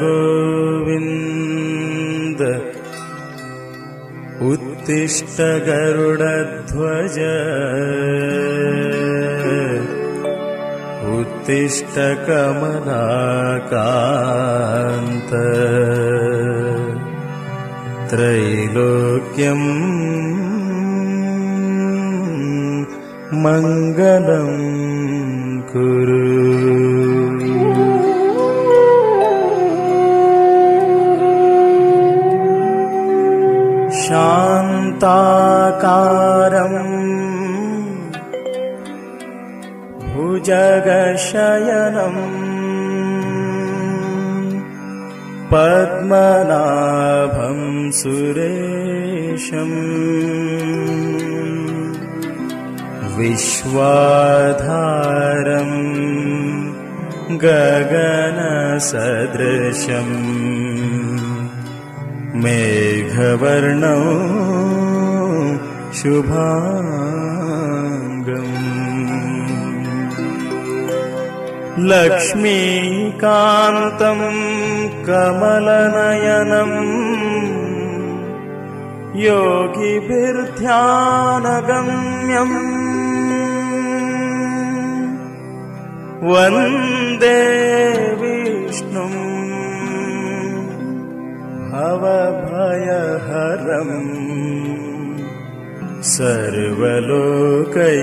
गोविन्द उत्तिष्ठ गरुडध्वज उत्तिष्ठ कमलाकान्त त्रैलोक्यम् मङ्गलम् विश्वाधारम् गगनसदृशम् मेघवर्णौ शुभाङ्गम्। लक्ष्मीकान्तम् कमलनयनम् योगिभिर्ध्यानगम्यम् वन्दे विष्णुम् हवभयहरम् सर्वलोकै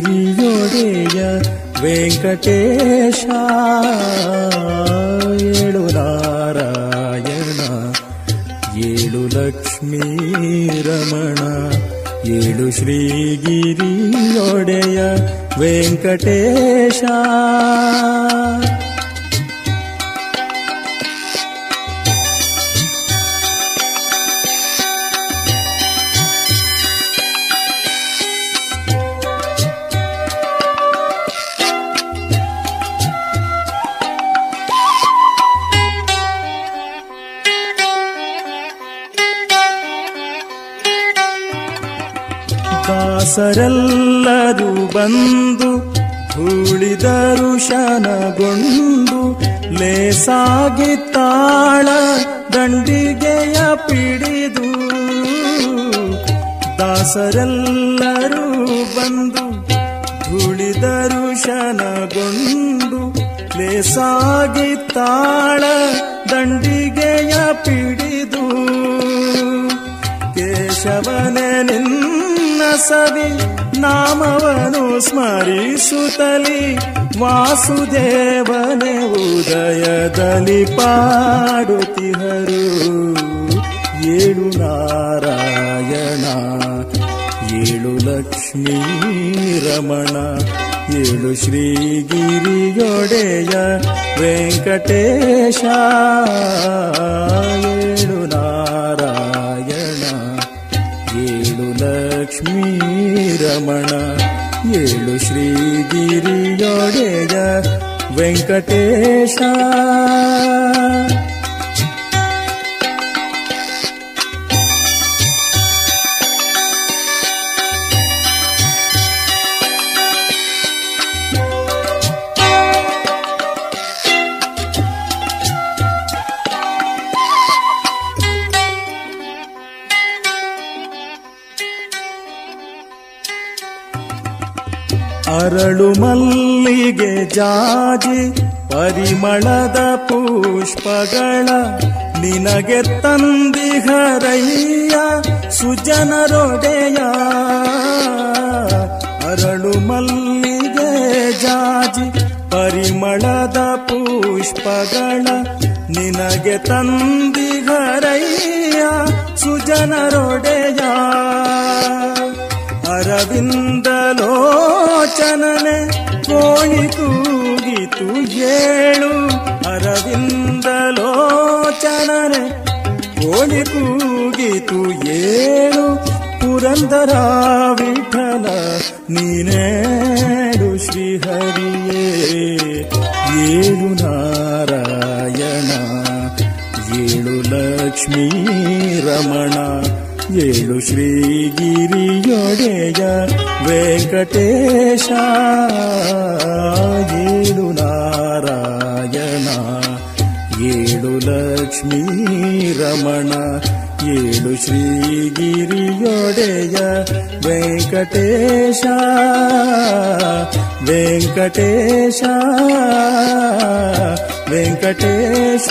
ಶ್ರೀಗಿರಿಯೊಡೆಯ ವೆಂಕಟೇಶ ಏಳು ನಾರಾಯಣ ಏಳು ಲಕ್ಷ್ಮೀ ರಮಣ ಏಳು ಶ್ರೀಗಿರಿಯೊಡೆಯ ವೆಂಕಟೇಶ. ಶನಗೊಂಡು ತಾಳ ದಂಡಿಗೆಯ ಪಿಡಿದು ದಾಸರೆಲ್ಲರೂ ಬಂದು ಧೂಳಿದರು ಶನಗೊಂಡು ತಾಳ ದಂಡಿಗೆಯ ಪಿಡಿದು ಕೇಶವನೆ ನಿನ್ನ ಸವಿ ನಾಮವನು ಸ್ಮರಿಸುತ್ತಲಿ ವಾಸುದೇವನೇ, ಉದಯದಲ್ಲಿ ಪಾಡುತ್ತಿಹರು ಏಳು ನಾರಾಯಣ, ಏಳು ಲಕ್ಷ್ಮೀ ರಮಣ, ಏಳು ಶ್ರೀಗಿರಿಯೊಡೆಯ ವೆಂಕಟೇಶ, ಏಳು ನಾರಾಯಣ, ಏಳು ಲಕ್ಷ್ಮೀ ರಮಣ. ಏಳು ಶ್ರೀಗಿರಿಯೊಡೆಯ ವೆಂಕಟೇಶ ಅರಳು ಮಲ್ಲಿಗೆ ಜಾಜಿ, ಪರಿಮಳದ ಪುಷ್ಪಗಳ ನಿನಗೆ ತಂದಿಹರಯ್ಯ ಸುಜನರೊಡೆಯ ಅರಳು ಮಲ್ಲಿಗೆ ಜಾಜಿ, ಪರಿಮಳದ ಪುಷ್ಪಗಳ ನಿನಗೆ ತಂದಿಹರಯ್ಯ ಸುಜನರೊಡೆಯ ಅರವಿಂದಲೋಚನನೆ ಕೋಣಿ ಕೂಗಿತು ಏಳು. ಅರವಿಂದಲೋಚನನೆ ಕೋಣಿ ಕೂಗಿತು ಏಳು. ಪುರಂದರ ವಿಠಲ ನೀನೇಡು ಶ್ರೀಹರಿಯೇ. ಏಳು ನಾರಾಯಣ, ಏಳು ಲಕ್ಷ್ಮೀ ರಮಣ. ಏಳು ಶ್ರೀಗಿರಿಯೊಡೆಯ ವೆಂಕಟೇಶ ಏಳು ನಾರಾಯಣ ಏಳು ಲಕ್ಷ್ಮೀ ರಮಣ ಏಳು ಶ್ರೀಗಿರಿಯೊಡೆಯ ವೆಂಕಟೇಶ ವೆಂಕಟೇಶ ವೆಂಕಟೇಶ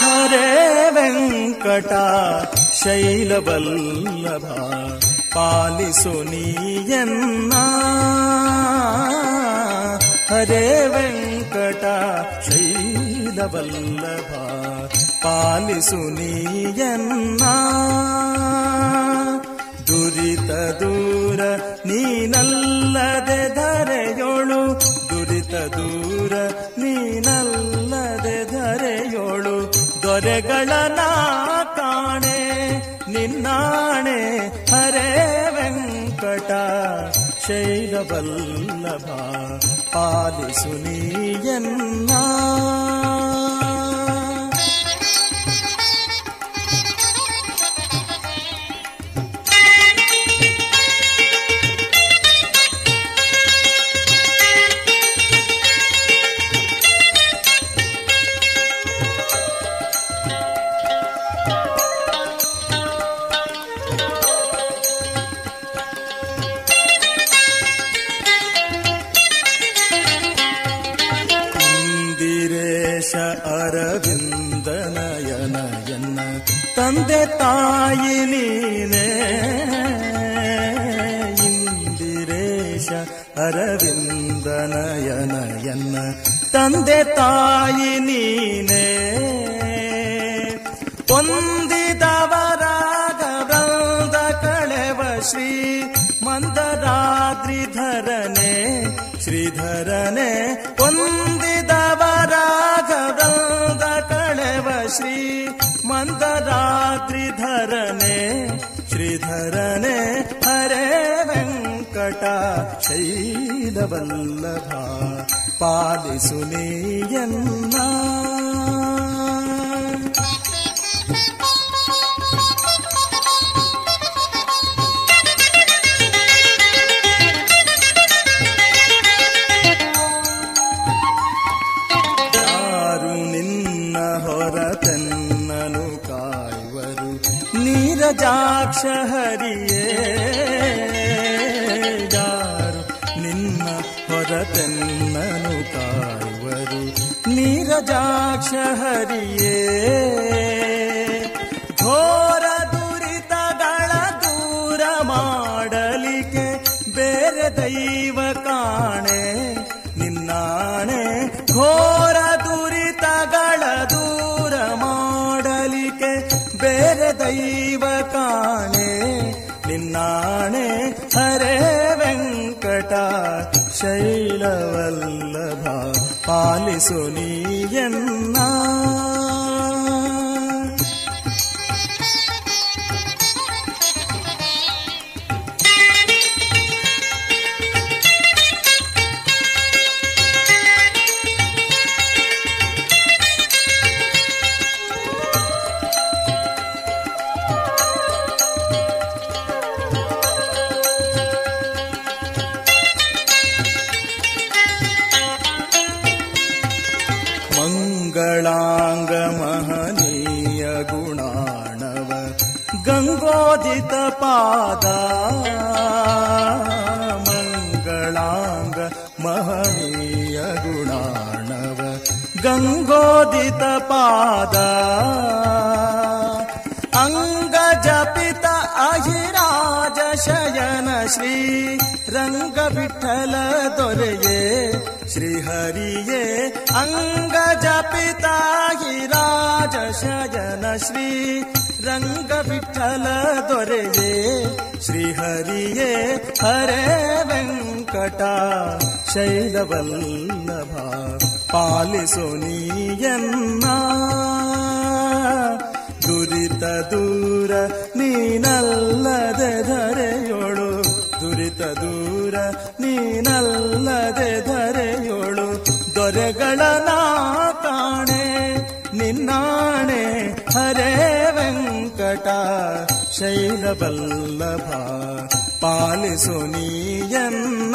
ಹರೇ ವೆಂಕಟ ಶೈಲವಲ್ಲಭ ಪಾಲಿಸು ನೀಯನ್ನ ಹರೇ ಶೈಲವಲ್ಲಭ ಪಾಲಿಸು ನೀಯನ್ನ. ದುರಿತ ದೂರ ನೀನಲ್ಲದೆ ಧರೆಯೋಳು. ದುರಿತ ದೂರ ನೀನಲ್ಲದೆ ಧರೆಯೋಳು. ದೊರೆಗಳ ಕಾಣೆ, ನಿನ್ನಾಣೆ, ಹರೇ ವೆಂಕಟ. ಶೈಲವಲ್ಲಭ ಪಾಲಿಸು ನೀಯನ್ನ ತಾಯಿ ನೀನೇ. ಇಂದಿರೇಶ ಅರವಿಂದನಯನಯನ್ನ ತಂದೆ ತಾಯಿ ನೀನೇ. ಹೊಂದಿದವರಾಗದ ಕಳೆವ ಶ್ರೀ ಮಂದರಾದ್ರಿಧರನೆ ಶ್ರೀಧರನೆ ಹೊಂದಿದವರಾಗದ ಕಳೆವ ಶ್ರೀ ಶ್ರೀಧರನೆ ಹರೇ ವೆಂಕಟ ಶೈಲವಲ್ಲಭ ಪಾಲಿಸು ನೀಯನ್ನ ನೀರಜಾಕ್ಷ ಹರಿಯೇ ಯಾರು ನಿನ್ನ ಹೊರತನ್ನನು ಕಾಯುವರು. ನೀರಜಾಕ್ಷ ಹರಿಯೇ ದೈವ ಕಾಣೆ ನಿನ್ನಾಣೆ ಹರೇ ವೆಂಕಟ ಶೈಲವಲ್ಲಭ ಪಾಲಿಸು ನೀಯನ್ನ अङ्गज अङ्गजपित अहिराज शयन श्री रङ्गविठल दोरये श्रीहरिये श्रीहरि अङ्गज शयन श्री रङ्गविठल दोरये श्रीहरिये हरे वेङ्कटा शैलवल्लभा ದೊರೆಯೇ ಶ್ರೀಹರಿಯೇ ಹರೇ ವೆಂಕಟ ಶೈಲವಲ್ಲಭ ಪಾಲಿಸು ನೀಯನ್ನ. ದುರಿತ ದೂರ ನೀನಲ್ಲದೆ ಧರೆಯೋಳು. ದುರಿತ ದೂರ ನೀನಲ್ಲದೆ ಧರೆಯೋಳು. ದೊರೆಗಳ ಕಾಣೆ, ನಿನ್ನಾಣೆ ಹರೇ ವೆಂಕಟ. ಶೈಲವಲ್ಲಭ ಪಾಲಿಸು ನೀಯನ್ನ.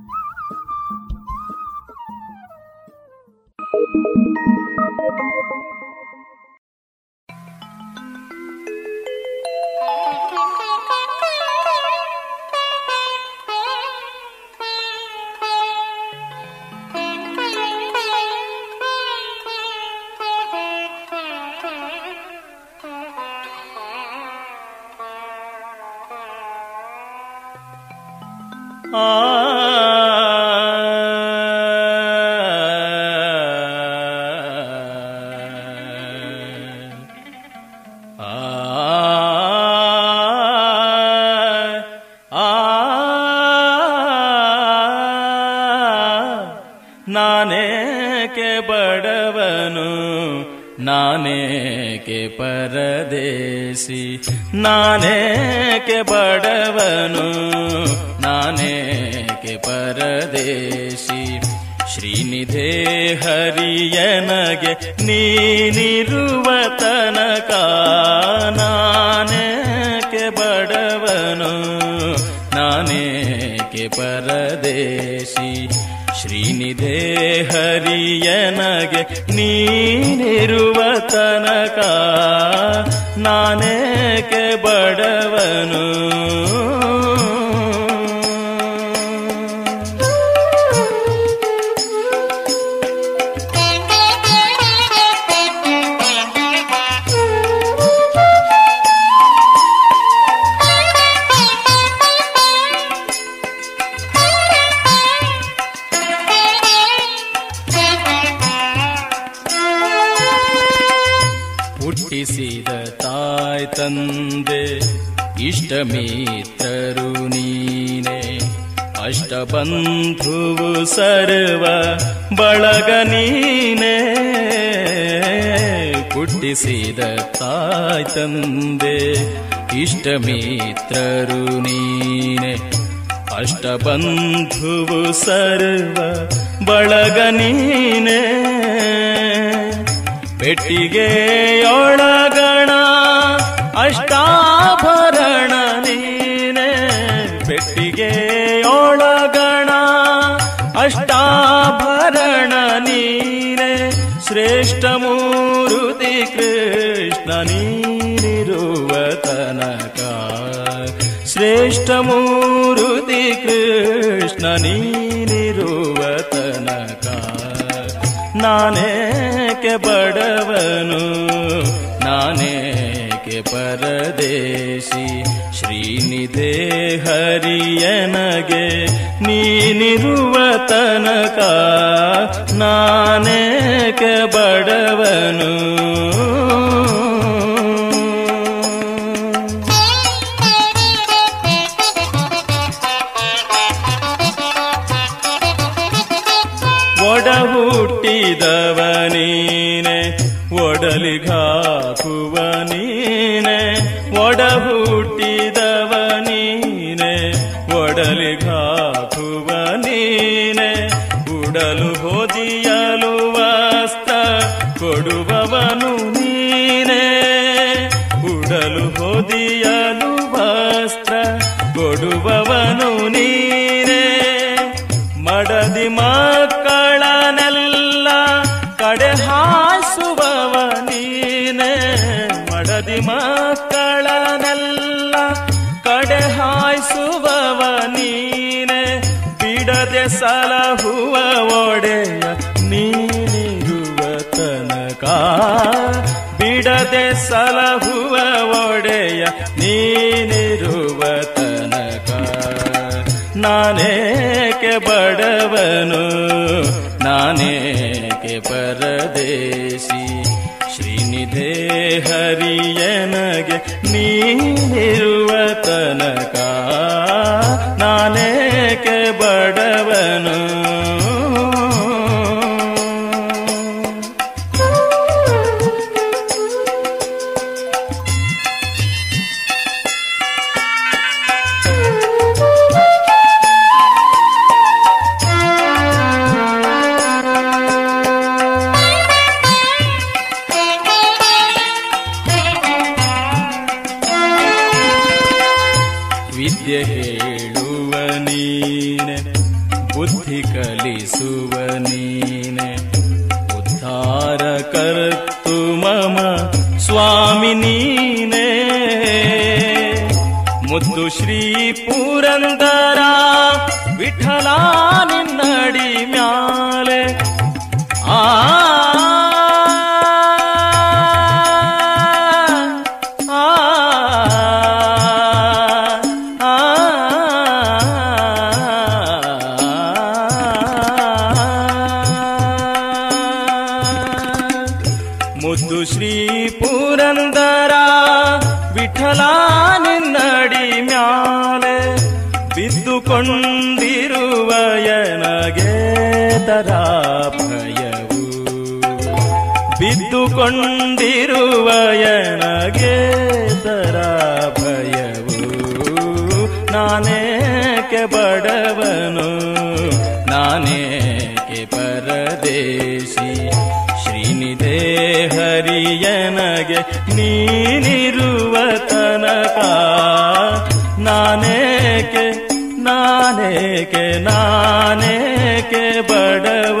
啊。ನಾನೇಕೆ ಬಡವನು ನಾನೇಕೆ ಪರದೇಶಿ ನಾನೇಕೆ ಬಡವನು ನಾನೇಕೆ ಪರದೇಶಿ ಶ್ರೀನಿಧೇ ಹರಿಯನಗೆ ನೀನಿರುವ ತನಕ ಪರದೇಶಿ ಶ್ರೀನಿಧೆ ಹರಿಯನಗೆ ನೀನಿರುವ ತನಕ ನಾನೇಕೆ ಬಡವನು? ಸರ್ವ ಬಳಗ ನೀನೆ. ಹುಟ್ಟಿಸಿದ ತಾಯ್ ತಂದೆ, ಇಷ್ಟ ಮಿತ್ರರು ನೀನೆ. ಅಷ್ಟ ಬಂಧುವು ಸರ್ವ ಬಳಗ ನೀನೆ. ಪೆಟ್ಟಿಗೆಯೊಳಗಣ ಶ್ರೇಷ್ಠ ಮೂರುತಿ ಕೃಷ್ಣ ನೀನಿರುವ ತನಕ ಶ್ರೇಷ್ಠ ಮೂರುತಿ ಕೃಷ್ಣ ನೀನಿರುವ ತನಕ ನಾನೇಕೆ ಬಡವನು ನಾನೇಕೆ ಪರದೇಶಿ ಶ್ರೀನಿಧೆ ಹರಿಯನಗೆ ನೀನಿರುವ ತನಕ ನಾನೇಕ ಬಡವನು? ಸಲಹುವ ಒಡೆಯ ನೀನಿರುವ ತನಕ. ಬಿಡದೆ ಸಲಹುವ ಒಡೆಯ ನೀನಿರುವ ತನಕ. ನಾನೇಕೆ ಬಡವನು, ನಾನೇಕೆ ಪರದೇಶಿ? ಶ್ರೀನಿಧೆ ಹರಿಯನಗೆ ನೀನಿರುವ ತನಕ. ಬಡವನು. ನಾನೇಕೆ ಪರದೇಶಿ? ಶ್ರೀನಿಧೆ ಹರಿಯನಗೆ ನೀನಿರುವ ತನಕ. ನಾನೇಕೆ ನಾನೇಕೆ ನಾನೇಕೆ ಬಡವನು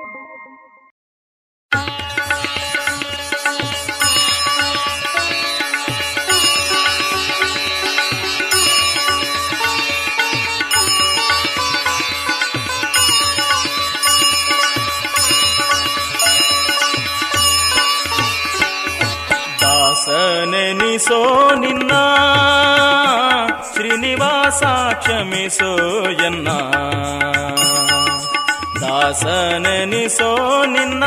ದಾಸನೆನಿಸೋ ನಿನ್ನ, ಶ್ರೀನಿವಾಸ ಕ್ಷಮಿಸೋ ಎನ್ನ. ದಾಸನೆನಿಸೋ ನಿನ್ನ,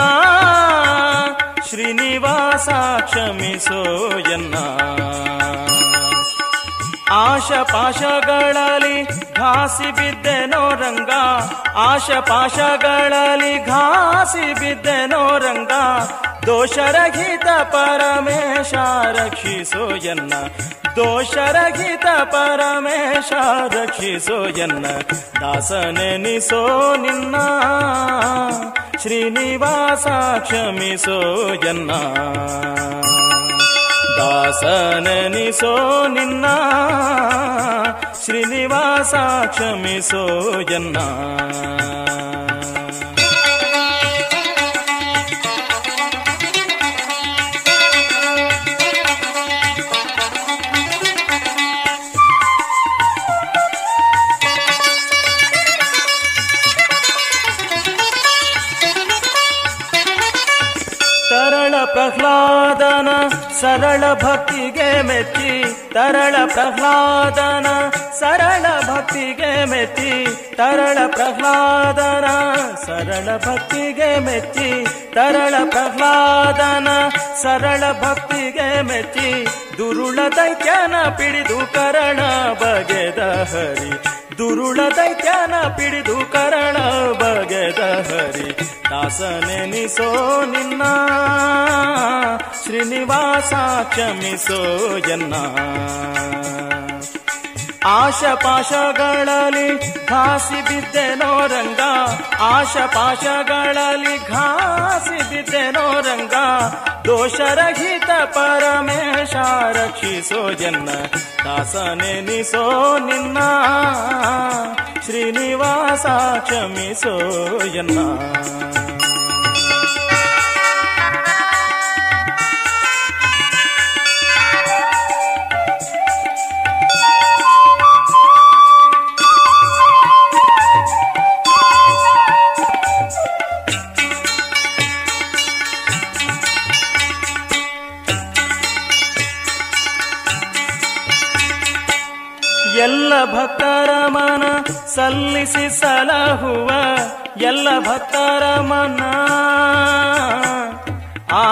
ಶ್ರೀನಿವಾಸ ಕ್ಷಮಿಸೋ ಎನ್ನ. ಆಶ ಪಾಶಗಳಲ್ಲಿ ಘಾಸಿ ಬಿದ್ದೆನೋ ರಂಗ ಆಶ ಪಾಶಗಳಲ್ಲಿ ಘಾಸಿ ಬಿದ್ದೆನೋ ರಂಗ ದೋಷರಹಿತ ಪರಮೇಶ ರಕ್ಷಿಸೋ ಎನ್ನ ದೋಷರಹಿತ ಪರಮೇಶ ರಕ್ಷಿಸೋ ಎನ್ನ ದಾಸನೆನಿಸೋ ನಿನ್ನ ಶ್ರೀನಿವಾಸ ಕ್ಷಮಿಸೋ ಎನ್ನ ದಾಸನೆನಿಸೋ ನಿನ್ನ ಶ್ರೀನಿವಾಸ ಕ್ಷಮಿಸೋ ಸರಳ ಭಕ್ತಿಗೆ ಮೆತ್ತಿ ತರಳ ಪ್ರಹ್ಲಾದನ, ಸರಳ ಭಕ್ತಿಗೆ ಮೆತ್ತಿ ತರಳ ಪ್ರಹ್ಲಾದನ, ಸರಳ ಭಕ್ತಿಗೆ ಮೆಚ್ಚಿ, ತರಳ ಪ್ರಹ್ಲಾದನ, ಸರಳ ಭಕ್ತಿಗೆ ಮೆಚ್ಚಿ, ದುರುಳ ದೈತ್ಯನ ಪಿಡಿದು ಕರಣ ಬಗೆದ ಹರಿ. ದುರುಳ ದೈತ್ಯನ ಪಿಡಿದು ಕರಣ ಬಗೆದ ಹರಿ. ದಾಸನೆನಿಸೋ ನಿನ್ನ ಶ್ರೀನಿವಾಸ ಕ್ಷಮಿಸೋ ಎನ್ನ. ಆಶ ಪಾಶಗಳಲ್ಲಿ ಘಾಸಿ ಬಿದ್ದೆನೋ ರಂಗ ಆಶ ಪಾಶಗಳಲ್ಲಿ ಘಾಸಿ ಬಿದ್ದೆನೋ ರಂಗ. ದೋಷರಹಿತ ಪರಮೇಶ ರಕ್ಷಿಸೋ ಜನ್ನ, ದಾಸನೆನಿಸೋ ನಿನ್ನ. ಶ್ರೀನಿವಾಸ ಕ್ಷಮಿಸೋ ಎನ್ನ ಭಕ್ತರ ಮನ ಸಲ್ಲಿಸಿ ಸಲಹುವ ಎಲ್ಲ ಭಕ್ತರ ಮನ. ಆ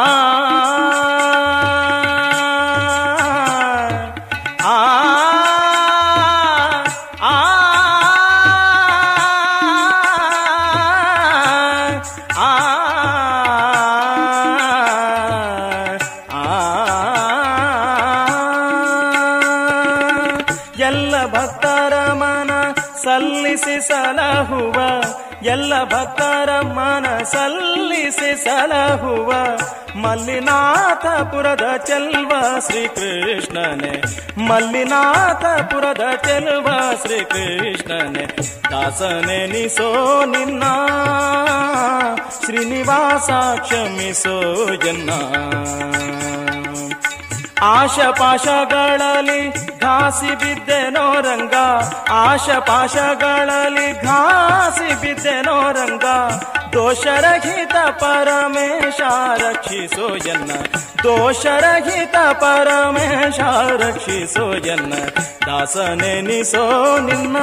ಸಲಹುವ ಮಲ್ಲಿನಾಥಪುರದ ಚೆಲ್ವ ಶ್ರೀಕೃಷ್ಣನೇ. ಮಲ್ಲಿನಾಥಪುರದ ಚೆಲ್ವ ದಾಸನೆ ದಾಸನೆನಿಸೋ ನಿನ್ನ ಶ್ರೀನಿವಾಸ ಕ್ಷಮಿಸೋ ಎನ್ನ. ಆಶ ಪಾಶಗಳಲ್ಲಿ ಘಾಸಿ ಬಿದ್ದೆನೋ ರಂಗ ಆಶಪಾಶಗಳಲ್ಲಿ ಘಾಸಿ ಬಿದ್ದೆನೋ ರಂಗ ದೋಷರಹಿತ ಪರಮೇಶ ರಕ್ಷಿಸೋ ಎನ್ನ, ದೋಷರಹಿತ ಪರಮೇಶ ರಕ್ಷಿಸೋ ಎನ್ನ. ದಾಸನೆನಿಸೋ ನಿನ್ನ,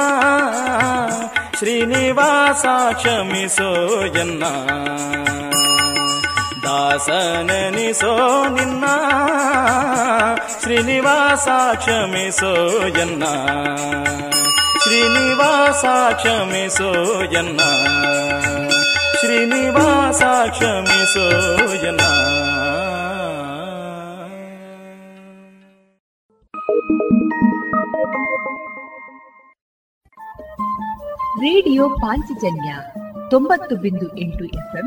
ಶ್ರೀನಿವಾಸ ಕ್ಷಮಿಸೋ ಎನ್ನ. ದಾಸನೆನಿಸೋ ನಿನ್ನ ಶ್ರೀನಿವಾಸ ಕ್ಷಮಿಸೋ ಎನ್ನ ಶ್ರೀನಿವಾಸ ಕ್ಷಮಿಸೋ ಎನ್ನ ಶ್ರೀನಿವಾಸ ಕ್ಷಮಿಸೋ ಎನ್ನ ರೇಡಿಯೋ ಪಾಂಚಜನ್ಯ ತೊಂಬತ್ತು ಬಿಂದು ಎಂಟು ಎಫ್ಎಂ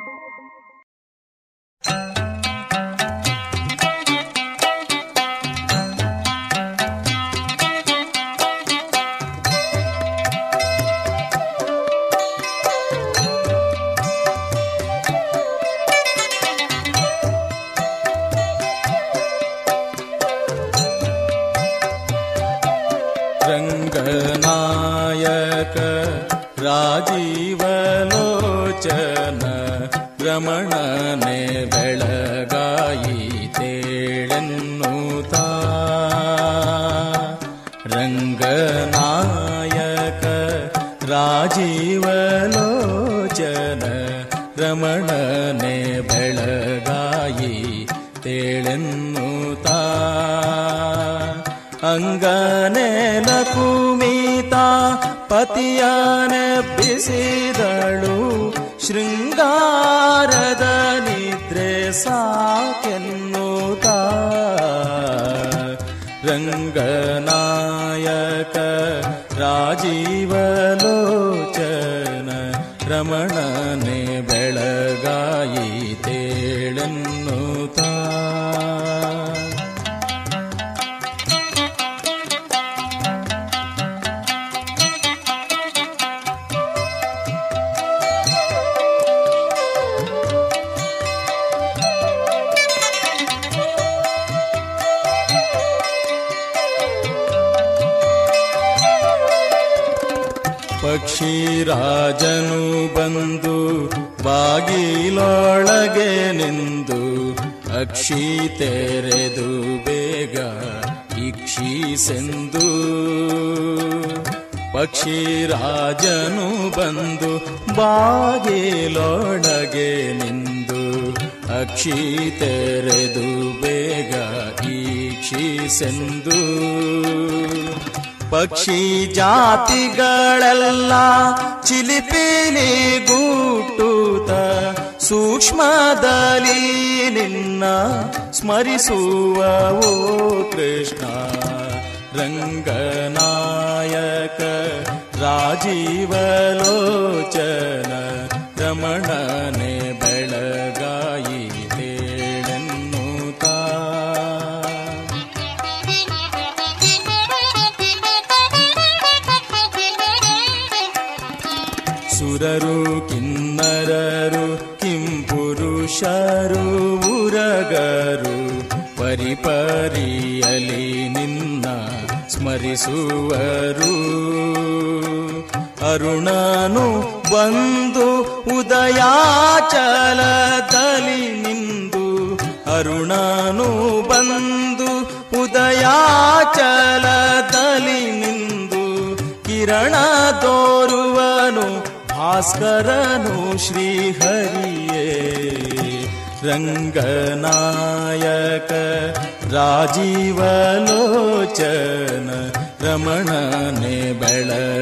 ರಮಣನೆ ಬೆಳಗಾಯಿ ತೇಳೆನ್ನುತ್ತ. ರಂಗನಾಯಕ ರಾಜೀವಲೋಚನ ರಮಣನೆ ಬೆಳಗಾಯಿ ತೇಳೆನ್ನುತ್ತ. ಅಂಗನೆಲ ಕುಮಿತ ಪತಿಯನೆಬ್ಬಿಸಿದಳು. ಶೃಂಗಾರದ ನಿದ್ರೆ ಸಾಕೆನ್ನುತ್ತ ರಂಗನಾಯಕ ರಾಜೀವಲೋಚನ ರಮಣನೆ ಪಕ್ಷಿರಾಜನು ಬಂದು ಬಾಗಿಲೊಳಗೆ ನಿಂದು ಅಕ್ಷಿ ತೆರೆದು ಬೇಗ ಇಕ್ಷಿಸೆಂದು ಪಕ್ಷಿರಾಜನು ಬಂದು ಬಾಗಿಲೊಳಗೆ ನಿಂದು ಅಕ್ಷಿ ತೆರೆದು ಬೇಗ ಈಕ್ಷಿಸೆಂದು ಪಕ್ಷಿ ಜಾತಿಗಳೆಲ್ಲ ಚಿಲಿಪಿಲಿ ಗೂಟುತ ಸೂಕ್ಷ್ಮದಲ್ಲಿ ನಿನ್ನ ಸ್ಮರಿಸುವವೋ ಕೃಷ್ಣ ರಂಗನಾಯಕ ರಾಜೀವಲೋಚನ ರಮಣನೆ ಬೆಳಗಾಯಿ ಪರಿಪರಿಯಲಿ ನಿನ್ನ ಸ್ಮರಿಸುವರು. ಅರುಣನು ಬಂದು ಉದಯಾಚಲದಲ್ಲಿ ನಿಂದು. ಅರುಣನು ಬಂದು ಉದಯಾಚಲದಲ್ಲಿ ನಿಂದು. ಕಿರಣ ತೋರುವನು ಭಾಸ್ಕರನು ಶ್ರೀಹರಿಯೇ रङ्गनायक राजीवलोचन रमणने रमण निलगायतेडं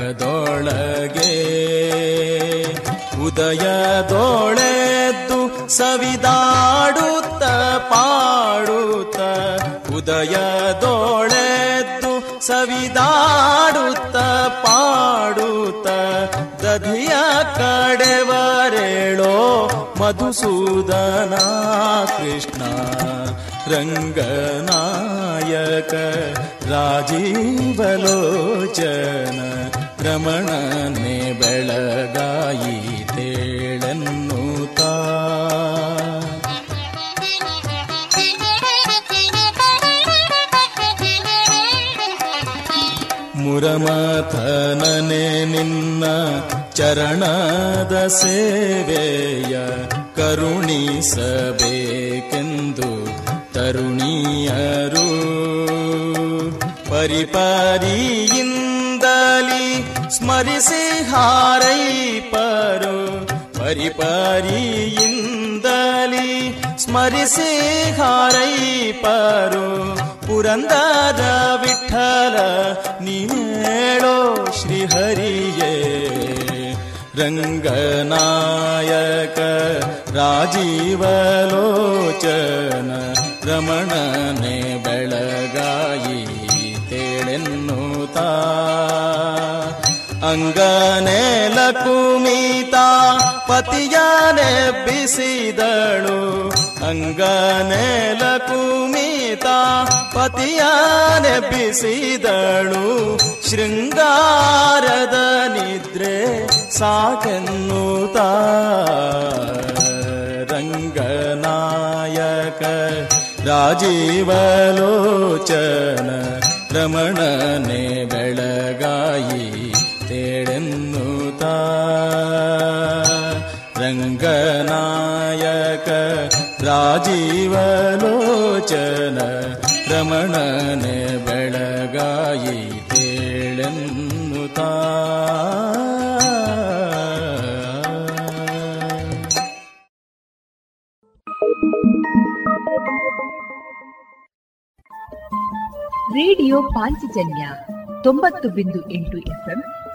ಗೃಹದೊಳಗೆ ಉದಯದೊಳೆದ್ದು ಸವಿದಾಡುತ್ತ ಪಾಡುತ್ತ ಉದಯದೊಳೆದ್ದು ಸವಿದಾಡುತ್ತ ಪಾಡುತ್ತ ದಧಿಯ ಕಡೆವರೇಳೋ ಮಧುಸೂದನ ಕೃಷ್ಣ ರಂಗನಾಯಕ ರಾಜೀವಲೋಚನ. ರಮಣನೆ ಬೆಳಗಾಯಿ ತೇಳನ್ನು ಮುರಮಥನನೆ ನಿನ್ನ ಚರಣದ ಸೇವೆಯ ಕರುಣಿಸಬೇಕೆಂದು ತರುಣಿಯರು. ಪರಿಪರಿಯಿಂದಲಿ ಸ್ಮರಿಸಿ ಹಾರೈಪರು ಪರಿಪರಿಯಿಂದಲಿ ಸ್ಮರಿಸಿ ಹಾರೈಪರು ಪುರಂದರ ವಿಠಲ ನೀನೇಳೋ ಶ್ರೀಹರಿಯೇ ರಂಗನಾಯಕ ರಾಜೀವಲೋಚನ ರಮಣನೆ ಬೆಳಗಾಯಿ ಅಂಗನೆಲ ಕುಮಿತಾ ಪತಿಯನೆಬ್ಬಿಸಿದಳು ಅಂಗನೆಲ ಪತಿಯನೆ ಬಿಸಿದಳು. ಶೃಂಗಾರದ ನಿದ್ರೆ ಸಾಕೆನ್ನುತ್ತಾ ರಂಗನಾಯಕ ರಾಜೀವಲೋಚನ ರಮಣನೆ ಬೆಳಗಾಯಿ. ತೇಳೆನ್ನುತ್ತಾ ರಂಗನಾಯಕ ರಾಜೀವಲೋಚನ ರಮಣನೆ ಬೆಳಗಾಯಿ ತೇಳೆನ್ನುತ್ತಾ ರೇಡಿಯೋ ಪಾಂಚಜನ್ಯ ತೊಂಬತ್ತು ಬಿಂದು ಎಂಟು ಎಫ್ಎಂ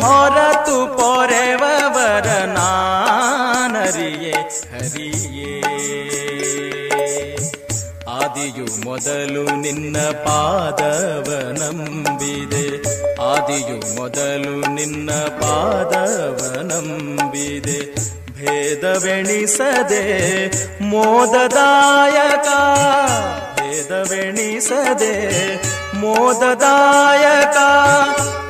ನಿನ್ ಹೊರತು ಪೊರೆವವರ ನಾನರಿಯೇ, ಹರಿಯೇ. ಆದಿಯು ಮೊದಲು ನಿನ್ನ ಪಾದವ ನಂಬಿದೆ ಆದಿಯು ಮೊದಲು ನಿನ್ನ ಪಾದವ ನಂಬಿದೆ ಭೇದವೆಣಿಸದೆ ಮೋದದಾಯಕ, ಭೇದವೆಣಿಸದೆ ಮೋದದಾಯಕ.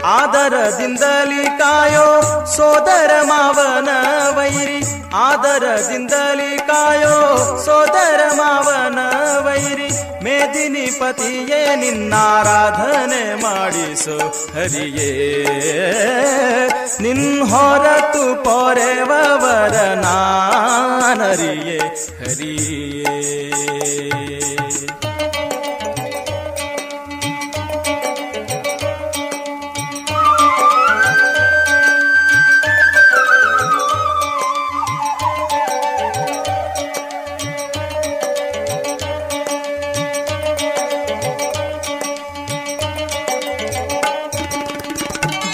ಆದರದಿಂದಲಿ ಕಾಯೋ ಸೋದರ ಮಾವನ ವೈರಿ. ಆದರದಿಂದಲಿ ಕಾಯೋ ಸೋದರ ಮಾವನ ವೈರಿ. ಮೇದಿನಿ ಪತಿಯೇ ನಿನ್ನಾರಾಧನೆ ಮಾಡಿಸು ಹರಿಯೇ. ನಿನ್ ಹೊರತು ಪೊರೆವರ ನಾನರಿಯೇ ಹರಿಯೇ.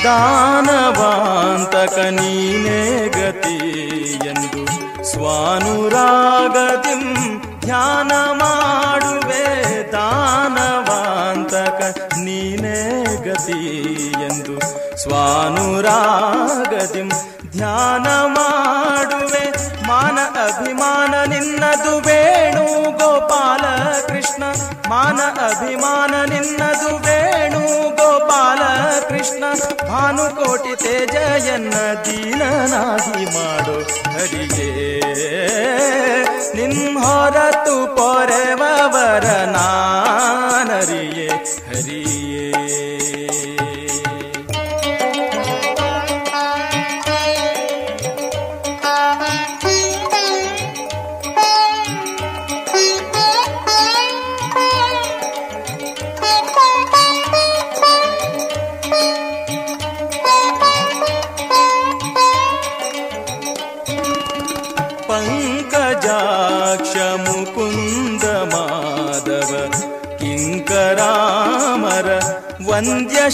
ದಾನವಾಂತಕ ನೀನೇ ಗತಿ ಎಂದು ಸ್ವಾನುರಾಗತಿಂ ಧ್ಯಾನ ಮಾಡುವೆ ದಾನವಾಂತಕ ನೀನೇ ಗತಿ ಎಂದು ಸ್ವಾನುರಾಗತಿಂ ಧ್ಯಾನ ಮಾಡುವೆ ಮಾನ ಅಭಿಮಾನ ನಿನ್ನದು ವೇಣು ಗೋಪಾಲ ಕೃಷ್ಣ ಮಾನ ಅಭಿಮಾನ ನಿನ್ನದು ವೇಣು ಕೃಷ್ಣ ಭಾನುಕೋಟಿ ತೇಜಯನ್ನ ದೀನನಾಗಿ ಮಾಡು ಹರಿಯೇ ನಿನ್ ಹೊರತು ಪೊರೆವವರ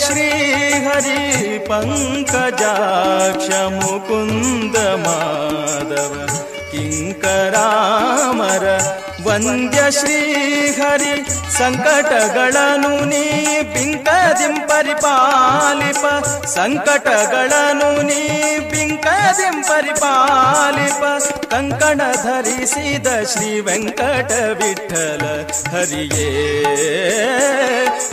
श्रीहरि पङ्कजाक्ष मुकुन्द माधव किङ्करामर ಕಿಂಕರಾಮರ ಶ್ರೀ ಹರಿ ಸಂಕಟಗಳನು ನೀ ಬಿಂಕದಿಂಪರಿಪಾಲಿಪ ಸಂಕಟಗಳನು ನೀ ಬಿಂಕದಿಂಪರಿಪಾಲಿಪ ಕಂಕಣ ಧರಿಸಿದ ಶ್ರೀ ವೆಂಕಟ ವಿಠಲ, ಹರಿಯೇ,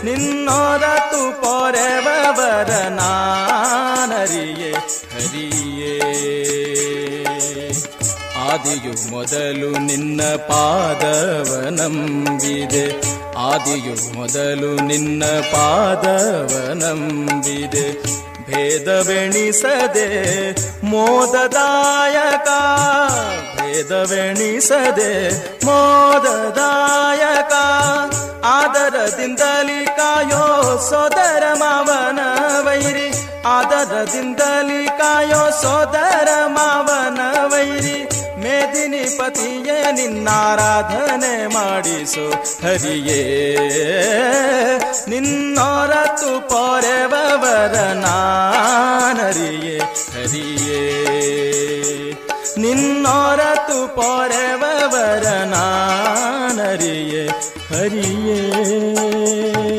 ನಿನ್ನೋರತು ಪೊರೆವರ ನಾನರಿಯೇ. ಆದಿಯು ಮೊದಲು ನಿನ್ನ ಪಾದವ ನಂಬಿದೆ ಆದಿಯು ಮೊದಲು ನಿನ್ನ ಪಾದವ ನಂಬಿದೆ ಭೇದವೆಣಿಸದೆ ಮೋದದಾಯಕ ಭೇದವೆಣಿಸದೆ ಮೋದದಾಯಕ, ಆದರದಿಂದಲಿ ಕಾಯೋ ಸೋದರ ಮಾವನ ವೈರಿ, ಆದರದಿಂದಲಿ ಕಾಯೋ ಸೋದರ ಮಾವನ ವೈರಿ. ಮೇದಿನಿ ಪತಿಯೇ ನಿನ್ನಾರಾಧನೆ ಮಾಡಿಸು. ಹರಿಯೇ ನಿನ್ನೊರತು ಪೊರೆವರ ನಾನರಿಯೇ. ಹರಿಯೇ ನಿನ್ನೊರತು ಪೊರೆವರ ನಾನರಿಯೇ. ಹರಿಯೇ.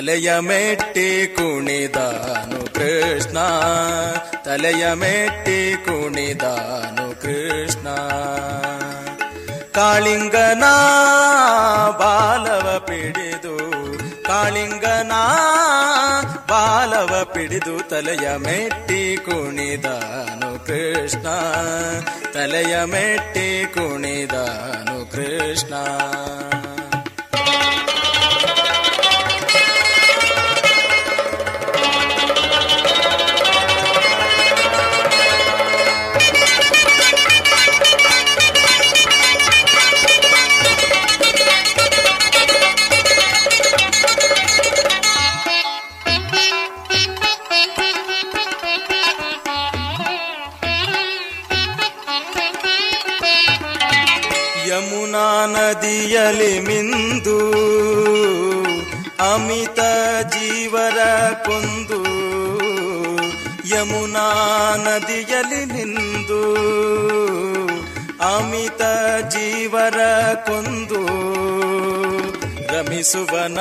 ತಲೆಯ ಮೆಟ್ಟಿ ಕುಣಿದಾನು ಕೃಷ್ಣ. ತಲೆಯ ಮೆಟ್ಟಿ ಕುಣಿದಾನು ಕೃಷ್ಣ. ಕಾಳಿಂಗನ ಬಾಲವ ಪಿಡಿದು, ಕಾಳಿಂಗನ ಬಾಲವ ಪಿಡಿದು ತಲೆಯ ಮೆಟ್ಟಿ ಕುಣಿದಾನು ಕೃಷ್ಣ. ತಲೆಯ ಮೆಟ್ಟಿ ಕುಣಿದಾನು ಕೃಷ್ಣ. ರಮಿಸುವನ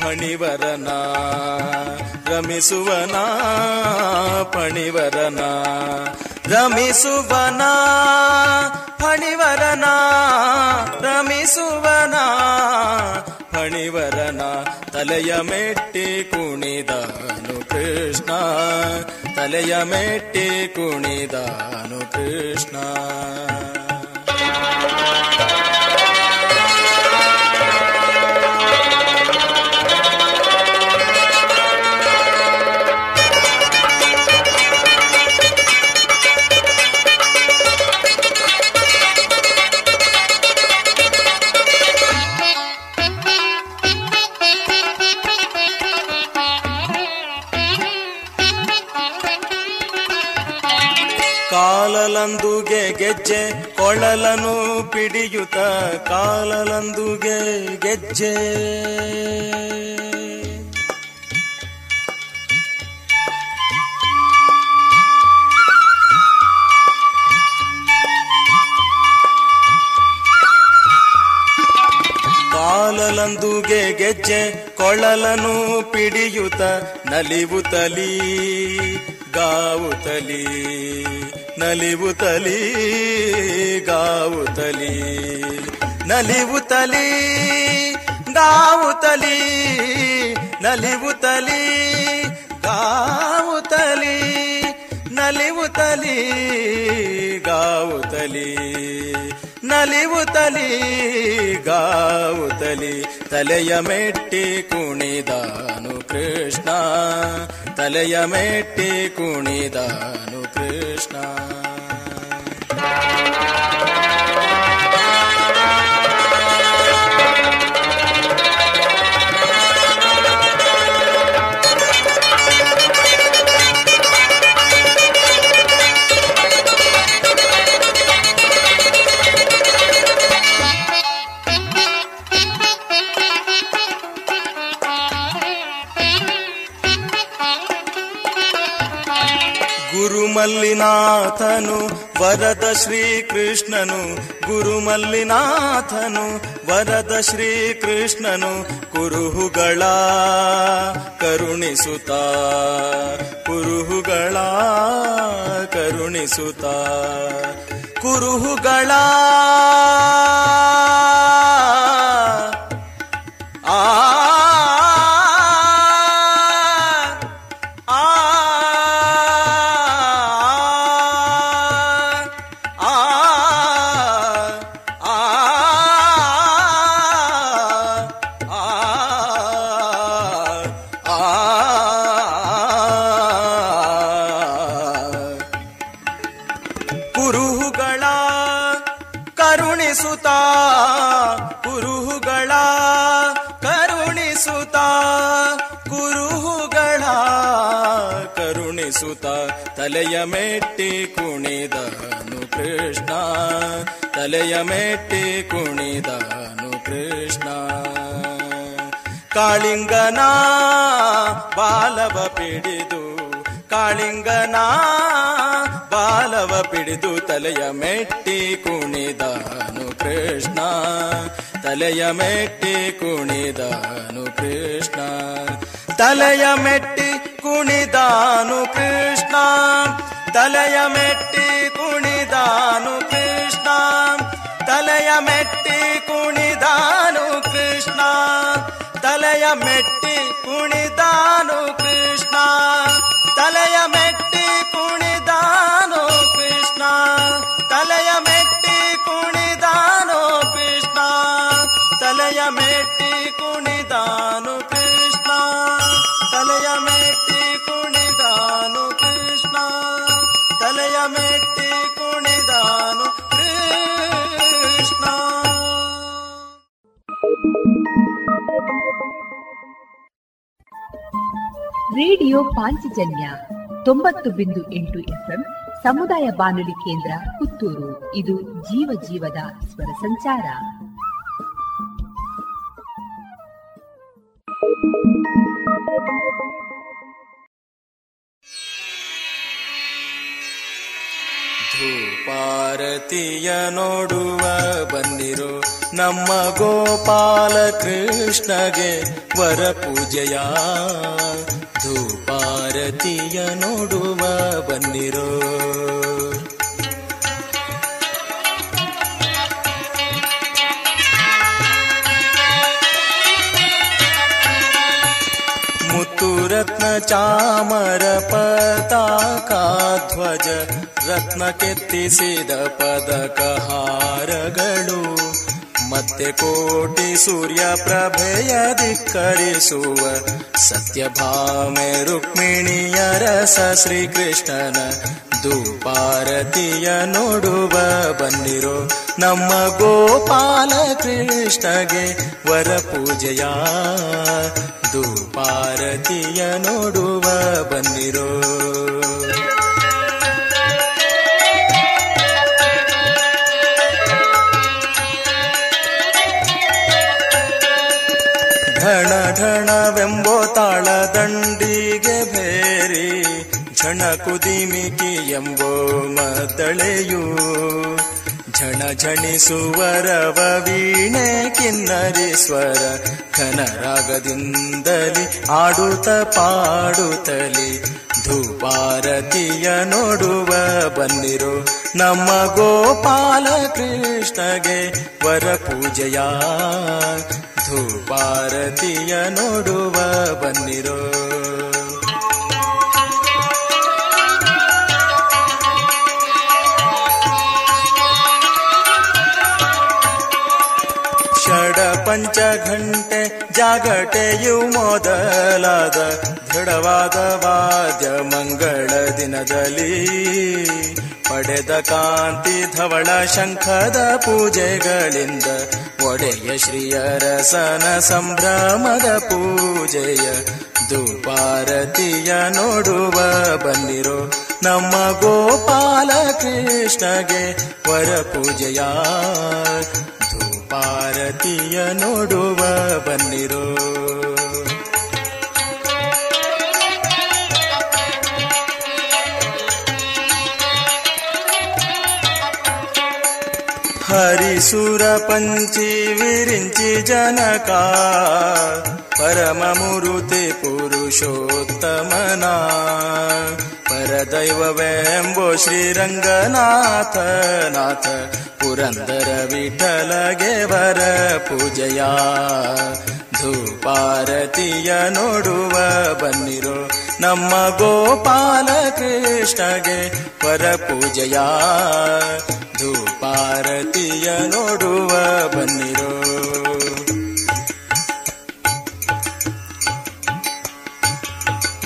ಫಣಿವರನ ರಮಿಸುವನ ಫಣಿವರನ ರಮಿಸುವನ ಫಣಿವರನ ರಮಿಸುವನ ಫಣಿವರನ ತಲೆಯ ಮೆಟ್ಟಿ ಕುಣಿದಾನು ಕೃಷ್ಣ ತಲೆಯ ಮೆಟ್ಟಿ ಕುಣಿದಾನು ಕೃಷ್ಣ ಕಾಲಲಂದುಗೆ ಗೆಜ್ಜೆ ಕೊಳಲನು ಪಿಡಿಯುತ ಕಾಲಲಂದುಗೆ ಗೆಜ್ಜೆ. ಕಾಲಲಂದುಗೆ ಗೆಜ್ಜೆ ಕೊಳಲನು ಪಿಡಿಯುತ್ತ ನಲಿವುತಲಿ ಗಾವುತಲಿ ನಲಿವು ತಲಿ, ಗಾವು ತಲಿ. ನಲಿವು ತಲಿ, ಗಾವು ತಲಿ. ನಲಿವು ತಲಿ, ಗಾವು ತಲಿ. ನಲಿವು ತಲಿ, ಗಾವು ತಲಿ. ನಲಿವು ತಲಿ, ಗಾವು ತಲಿ. ತಲೆಯ ಮೆಟ್ಟಿ ಕುಣಿದಾನು ಕೃಷ್ಣ. ತಲೆಯ ಮೆಟ್ಟಿ ಕುಣಿದಾನು ಕೃಷ್ಣ ಗುರುಮಲ್ಲಿನಾಥನು ವರದ ಶ್ರೀಕೃಷ್ಣನು ಗುರುಮಲ್ಲಿನಾಥನು ವರದ ಶ್ರೀಕೃಷ್ಣನು ಕುರುಹುಗಳ ಕರುಣಿಸುತ್ತ ಕುರುಹುಗಳ ಕರುಣಿಸುತ್ತ ಕುರುಹುಗಳ ಆ ತಲೆಯ ಮೆಟ್ಟಿ ಕುಣಿದನು ಕೃಷ್ಣ. ತಲೆಯ ಮೆಟ್ಟಿ ಕುಣಿದನು ಕೃಷ್ಣ. ಕಾಳಿಂಗನ ಬಾಲವ ಪಿಡಿದು, ಕಾಳಿಂಗನ ಬಾಲವ ಪಿಡಿದು ತಲೆಯ ಮೆಟ್ಟಿ ಕುಣಿದನು ಕೃಷ್ಣ. ತಲೆಯ ಮೆಟ್ಟಿ ಕುಣಿದನು ಕೃಷ್ಣ. ತಲೆಯ ಮೆಟ್ಟಿ ಕುಣಿದಾನು ಕೃಷ್ಣ. ತಲೆಯ ಮೆಟ್ಟಿ ಕುಣಿದಾನು ಕೃಷ್ಣ. ತಲೆಯ ಮೆಟ್ಟಿ ಕುಣಿದಾನು ಕೃಷ್ಣ. ತಲೆಯ ಮೆಟ್ಟಿ ಕುಣಿದಾನು ಕೃಷ್ಣ. ತಲೆಯ ಮೆಟ್ಟಿ ರೇಡಿಯೋ ಪಾಂಚಜನ್ಯ ತೊಂಬತ್ತು ಬಿಂದು ಎಂಟು ಎಫ್ಎಂ ಸಮುದಾಯ ಬಾನುಲಿ ಕೇಂದ್ರ ಪುತ್ತೂರು. ಇದು ಜೀವ ಜೀವದ ಸ್ವರ ಸಂಚಾರ. ಧೂಪಾರತಿಯ ನೋಡುವ ಬಂದಿರೋ. ನಮ್ಮ ಗೋಪಾಲ ಕೃಷ್ಣಗೆ ವರ ಪೂಜೆಯ ಪಾರತಿಯ ನೋಡುವ ಬಂದಿರೋ. ಮುತ್ತುರತ್ನ ಚಾಮರ ಪತಾಕಾಧ್ವಜ ರತ್ನ ಕೆತ್ತಿಸಿದ ಪದಕ ಹಾರಗಳು. ಮತ್ತೆ ಕೋಟಿ ಸೂರ್ಯ ಪ್ರಭೆಯ ಧಿಕ್ಕರಿಸುವ ಸತ್ಯಭಾಮೆ ರುಕ್ಮಿಣಿಯ ರಸ ಶ್ರೀಕೃಷ್ಣನ ದುಪಾರತಿಯ ನೋಡುವ ಬಂದಿರೋ ನಮ್ಮ ಗೋಪಾಲ ಕೃಷ್ಣಗೆ ವರ ಪೂಜೆಯ ದುಪಾರತಿಯ ನೋಡುವ ಬಂದಿರೋ. ಢಣ ಢಣವೆಂಬೋ ತಾಳ ದಂಡಿಗೆ ಭೇರಿ, ಝಣ ಕುದಿಮಿಕಿ ಎಂಬೋ ಮತಳೆಯು ಝಣ ಝಣಿಸುವರವ ವೀಣೆ ಕಿನ್ನರಿ ಸ್ವರ ಘನ ರಾಗದಿಂದಲಿ ಆಡುತ್ತ ಪಾಡುತ್ತಲಿ. ಧೂಪಾರತಿಯ ನೋಡುವ ಬಂದಿರು ನಮ್ಮ ಗೋಪಾಲ ಕೃಷ್ಣಗೆ ವರ ಪೂಜೆಯ ಧೂಪಾರತಿಯ ನೋಡುವ ಬನ್ನಿರೋ. ಷಡ ಪಂಚ ಘಂಟೆ ಜಾಗಟೆಯು ಮೊದಲಾದ ದೃಢವಾದ ವಾದ್ಯ ಮಂಗಳ ದಿನದಲ್ಲಿ ಪಡೆದ ಕಾಂತಿ ಧವಳ ಶಂಖದ ಪೂಜೆಗಳಿಂದ ಒಡೆಯ ಶ್ರೀಯರಸನ ಸಂಭ್ರಮದ ಪೂಜೆಯ ದುಪಾರತಿಯ ನೋಡುವ ಬಂದಿರೋ ನಮ್ಮ ಗೋಪಾಲ ಕೃಷ್ಣಗೆ ವರ ಪೂಜೆಯ ನೋಡುವ ಬನ್ನಿರೋ. ಹರಿಸುರ పంచి ವಿರಿಂಚಿ ಜನಕ. ಪರಮ పురుషోత్తమనా పరదైవ ಪರದೈವವೆಂಬೋ ಶ್ರೀರಂಗನಾಥ ನಾಥ. ಪುರಂದರ ವಿಠಲಗೆ ವರ ಪೂಜೆಯ. ಧೂಪಾರತಿಯ ನೋಡುವ ಬನ್ನಿರೋ ನಮ್ಮ ಗೋಪಾಲ ಕೃಷ್ಣಗೆ ವರ ಪೂಜೆಯ. ಧೂಪಾರತಿಯ ನೋಡುವ ಬನ್ನಿರೋ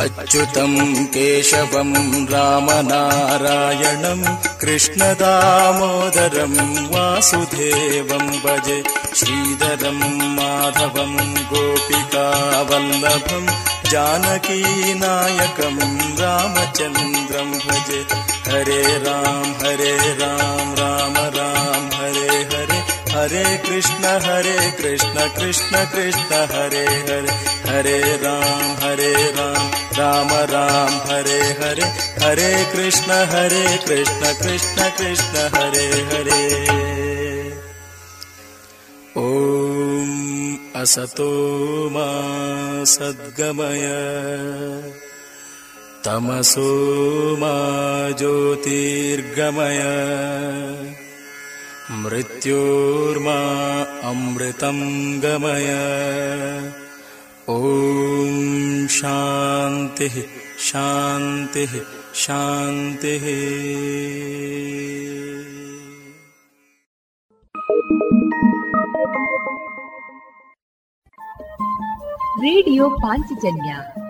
ಅಚ್ಯುತಂ ಕೇಶವಂ ರಾಮನಾರಾಯಣಂ ಕೃಷ್ಣದಾಮೋದರಂ ವಾಸುದೇವಂ ಭಜೆ ಶ್ರೀಧರಂ ಮಾಧವಂ ಗೋಪಿಕಾವಲ್ಲಭಂ जानकीनायकं रामचन्द्रं भजे हरे राम हरे राम राम राम हरे हरे। हरे कृष्ण हरे कृष्ण कृष्ण कृष्ण हरे हरे। हरे राम हरे राम। राम राम हरे हरे। हरे कृष्ण हरे कृष्ण कृष्ण कृष्ण हरे हरे। ॐ असतो मा सद्गमय तमसो मा ज्योतिर्गमय। मृत्योर्मा अमृतम् गमय। ॐ शान्तिः शान्तिः शान्तिः। रेडियो पाञ्चजन्या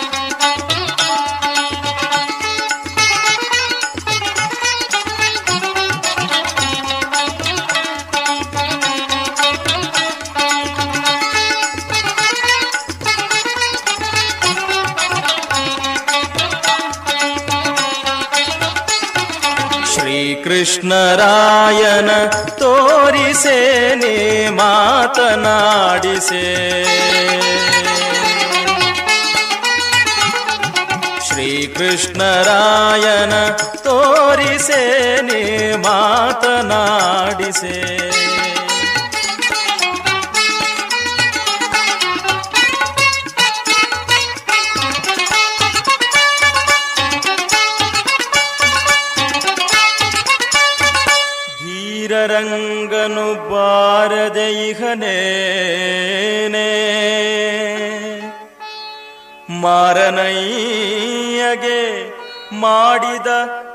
ಶ್ರೀಕೃಷ್ಣರಾಯನ ತೋರಿಸೇನೆ ಮಾತನಾಡಿಸೆ. ಶ್ರೀಕೃಷ್ಣರಾಯನ ತೋರಿಸೇನೆ ಮಾತನಾಡಿಸೆ.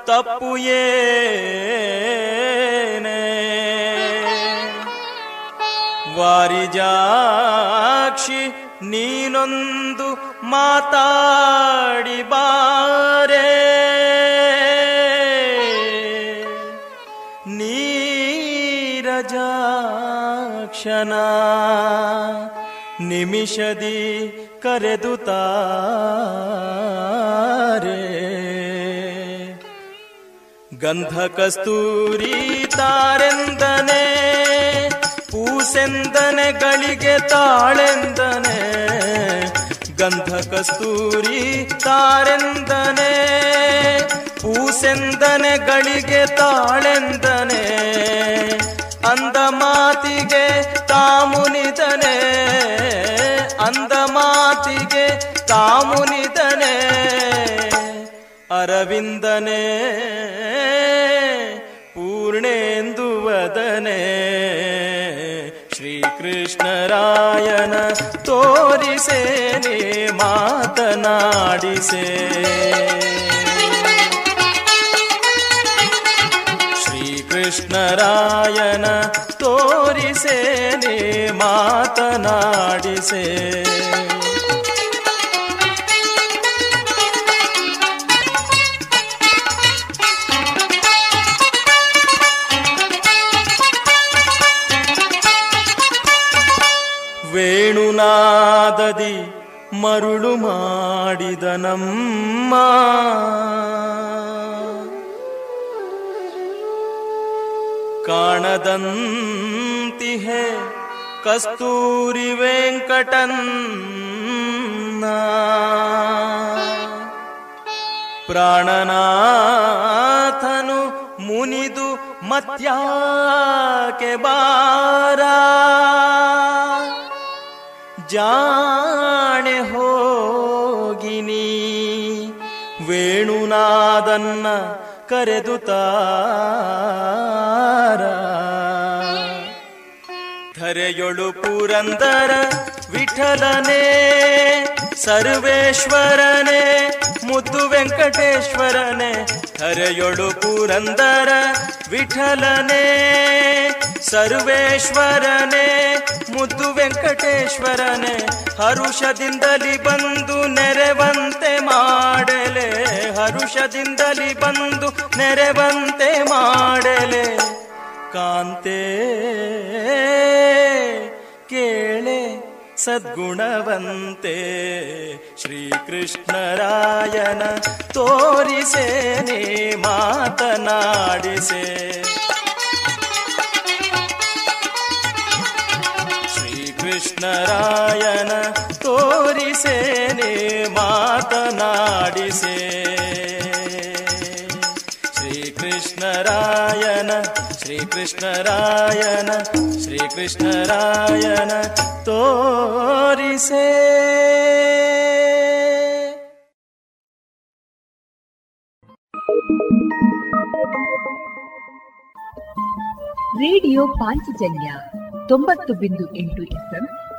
ತಪ್ಪು ಏನೇ? ವಾರಿಜಾಕ್ಷಿ ನೀನೊಂದು ಮಾತಾಡಿ ಬಾರೆ. ನೀರಜಾಕ್ಷನ ನಿಮಿಷದಿ ಕರೆದು ತಾರೆ. ಗಂಧ ಕಸ್ತೂರಿ ತಾರೆಂದನೆ, ಪೂಸೆಂದನೆ, ಗಳಿಗೆ ತಾಳೆಂದನೆ. ಗಂಧ ಕಸ್ತೂರಿ ತಾರೆಂದನೆ, ಪೂಸೆಂದನೆ, ಗಳಿಗೆ ತಾಳೆಂದನೆ. ಅಂದ ಮಾತಿಗೆ ತಾಮುನಿದನೆ, ಅಂದ ಮಾತಿಗೆ ತಾಮುನಿದನೆ. ಅರವಿಂದನೆ ಪೂರ್ಣೇಂದು ವದನೆ ಶ್ರೀಕೃಷ್ಣರಾಯನ ತೋರಿಸೇನೆ ಮಾತನಾಡಿಸೆ. ಶ್ರೀಕೃಷ್ಣರಾಯನ ತೋರಿಸೇನೆ ಮಾತನಾಡಿಸೇ. ವೇಣುನಾದದಿ ಮರುಳು ಮಾಡಿದ ನಮ್ಮ ಕಾಣದಂತಿಹೆ ಕಸ್ತೂರಿ ವೆಂಕಟನ್ ಪ್ರಾಣನಾಥನು ಮುನಿದು ಮತ್ಯಾಕೆ ಬಾರ? ಜಾಣೆ ಹೋಗಿನಿ. ವೇಣುನಾದನ್ನ ಕರೆದು ತಾರ. ಧರೆಯೊಳು ಪುರಂದರ ವಿಠಲನೆ, ಸರ್ವೇಶ್ವರನೇ, ಮುದ್ದು ವೆಂಕಟೇಶ್ವರನೇ, ಧರೆಯೊಳು ಪುರಂದರ ವಿಠಲನೆ, ಸರ್ವೇಶ್ವರನೇ ಮುದ್ದು ವೆಂಕಟೇಶ್ವರನೇ, ಹರುಷದಿಂದಲಿ ಬಂದು ನೆರೆವಂತೆ ಮಾಡಲೆ, ಹರುಷದಿಂದಲಿ ಬಂದು ನೆರೆವಂತೆ ಮಾಡಲೆ. ಕಾಂತೆ, ಕೇಳೆ ಸದ್ಗುಣವಂತೆ, ಶ್ರೀಕೃಷ್ಣರಾಯನ ತೋರಿಸೇನೆ ಮಾತನಾಡಿಸೆ. ಶ್ರೀಕೃಷ್ಣರಾಯನ ತೋರಿಸೇನೆ ಮಾತನಾಡಿಸೆ. ಶ್ರೀಕೃಷ್ಣರಾಯಣ ಶ್ರೀಕೃಷ್ಣರಾಯಣ ಶ್ರೀಕೃಷ್ಣರಾಯನ ತೋರಿಸೇ. ರೇಡಿಯೋ ಪಾಂಚಜನ್ಯ ತೊಂಬತ್ತು ಬಿಂದು ಎಂಟು ಎಫ್ಎಂ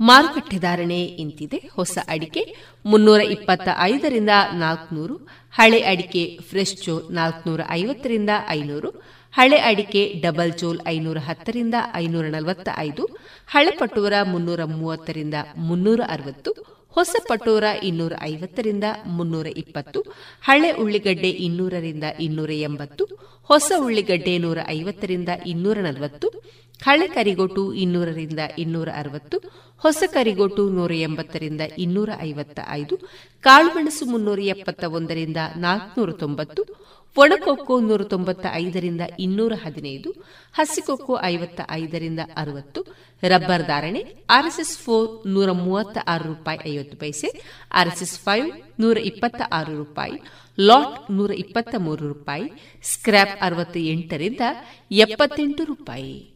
ಮಾರುಕಟ್ಟೆ ಧಾರಣೆ ಇಂತಿದೆ. ಹೊಸ ಅಡಿಕೆ ಮುನ್ನೂರ ಇಪ್ಪತ್ತ ಐದರಿಂದ ನಾಲ್ಕುನೂರು, ಹಳೆ ಅಡಿಕೆ ಫ್ರೆಶ್ ಚೋಲ್ ನಾಲ್ಕನೂರ ಐವತ್ತರಿಂದ ಐನೂರು, ಹಳೆ ಅಡಿಕೆ ಡಬಲ್ ಚೋಲ್ ಐನೂರ ಹತ್ತರಿಂದ ಐನೂರ ನಲವತ್ತ ಐದು ಹಳೆ ಪಟೋರ ಮುನ್ನೂರ ಮೂವತ್ತರಿಂದ ಮುನ್ನೂರ ಅರವತ್ತು ಹೊಸ ಪಟೋರ ಇನ್ನೂರ ಐವತ್ತರಿಂದ ಮುನ್ನೂರ ಇಪ್ಪತ್ತು ಹಳೆ ಉಳ್ಳಿಗಡ್ಡೆ ಇನ್ನೂರರಿಂದ ಇನ್ನೂರ ಎಂಬತ್ತು ಹೊಸ ಉಳ್ಳಿಗಡ್ಡೆ ನೂರ ಐವತ್ತರಿಂದ ಇನ್ನೂರ ನಲವತ್ತು ಹಳೆ ಕರಿಗೋಟು ಇನ್ನೂರರಿಂದ ಇನ್ನೂರ ಅರವತ್ತು ಹೊಸ ಕರಿಗೋಟು ನೂರ ಎಂಬತ್ತರಿಂದ ಇನ್ನೂರ ಐವತ್ತ ಐದು ಕಾಳುಮೆಣಸು ಮುನ್ನೂರ ಎಪ್ಪತ್ತ ಒಂದರಿಂದ ನಾಲ್ಕುನೂರ ತೊಂಬತ್ತು ಒಣಕೊಕ್ಕೋ ನೂರ ತೊಂಬತ್ತ ಐದರಿಂದ ಇನ್ನೂರ ಹದಿನೈದು, ಹಸಿಕೊಕ್ಕೋ ಐವತ್ತ ಐದರಿಂದ ಅರವತ್ತು, ರಬ್ಬರ್ ಧಾರಣೆ, ಆರ್ಎಸ್ಎಸ್ ಫೋರ್ ನೂರ ಮೂವತ್ತ ಆರು ರೂಪಾಯಿ ಐವತ್ತು ಪೈಸೆ, ಆರ್ಎಸ್ಎಸ್ ಫೈವ್ ನೂರ ಇಪ್ಪತ್ತ ಆರು ರೂಪಾಯಿ, ಲಾಟ್ ನೂರ ಇಪ್ಪತ್ತ ಮೂರು ರೂಪಾಯಿ ಸ್ಕ್ರಾಪ್ ಅರವತ್ತ ಎಂಟರಿಂದ ಎಪ್ಪತ್ತೆಂಟು ರೂಪಾಯಿ.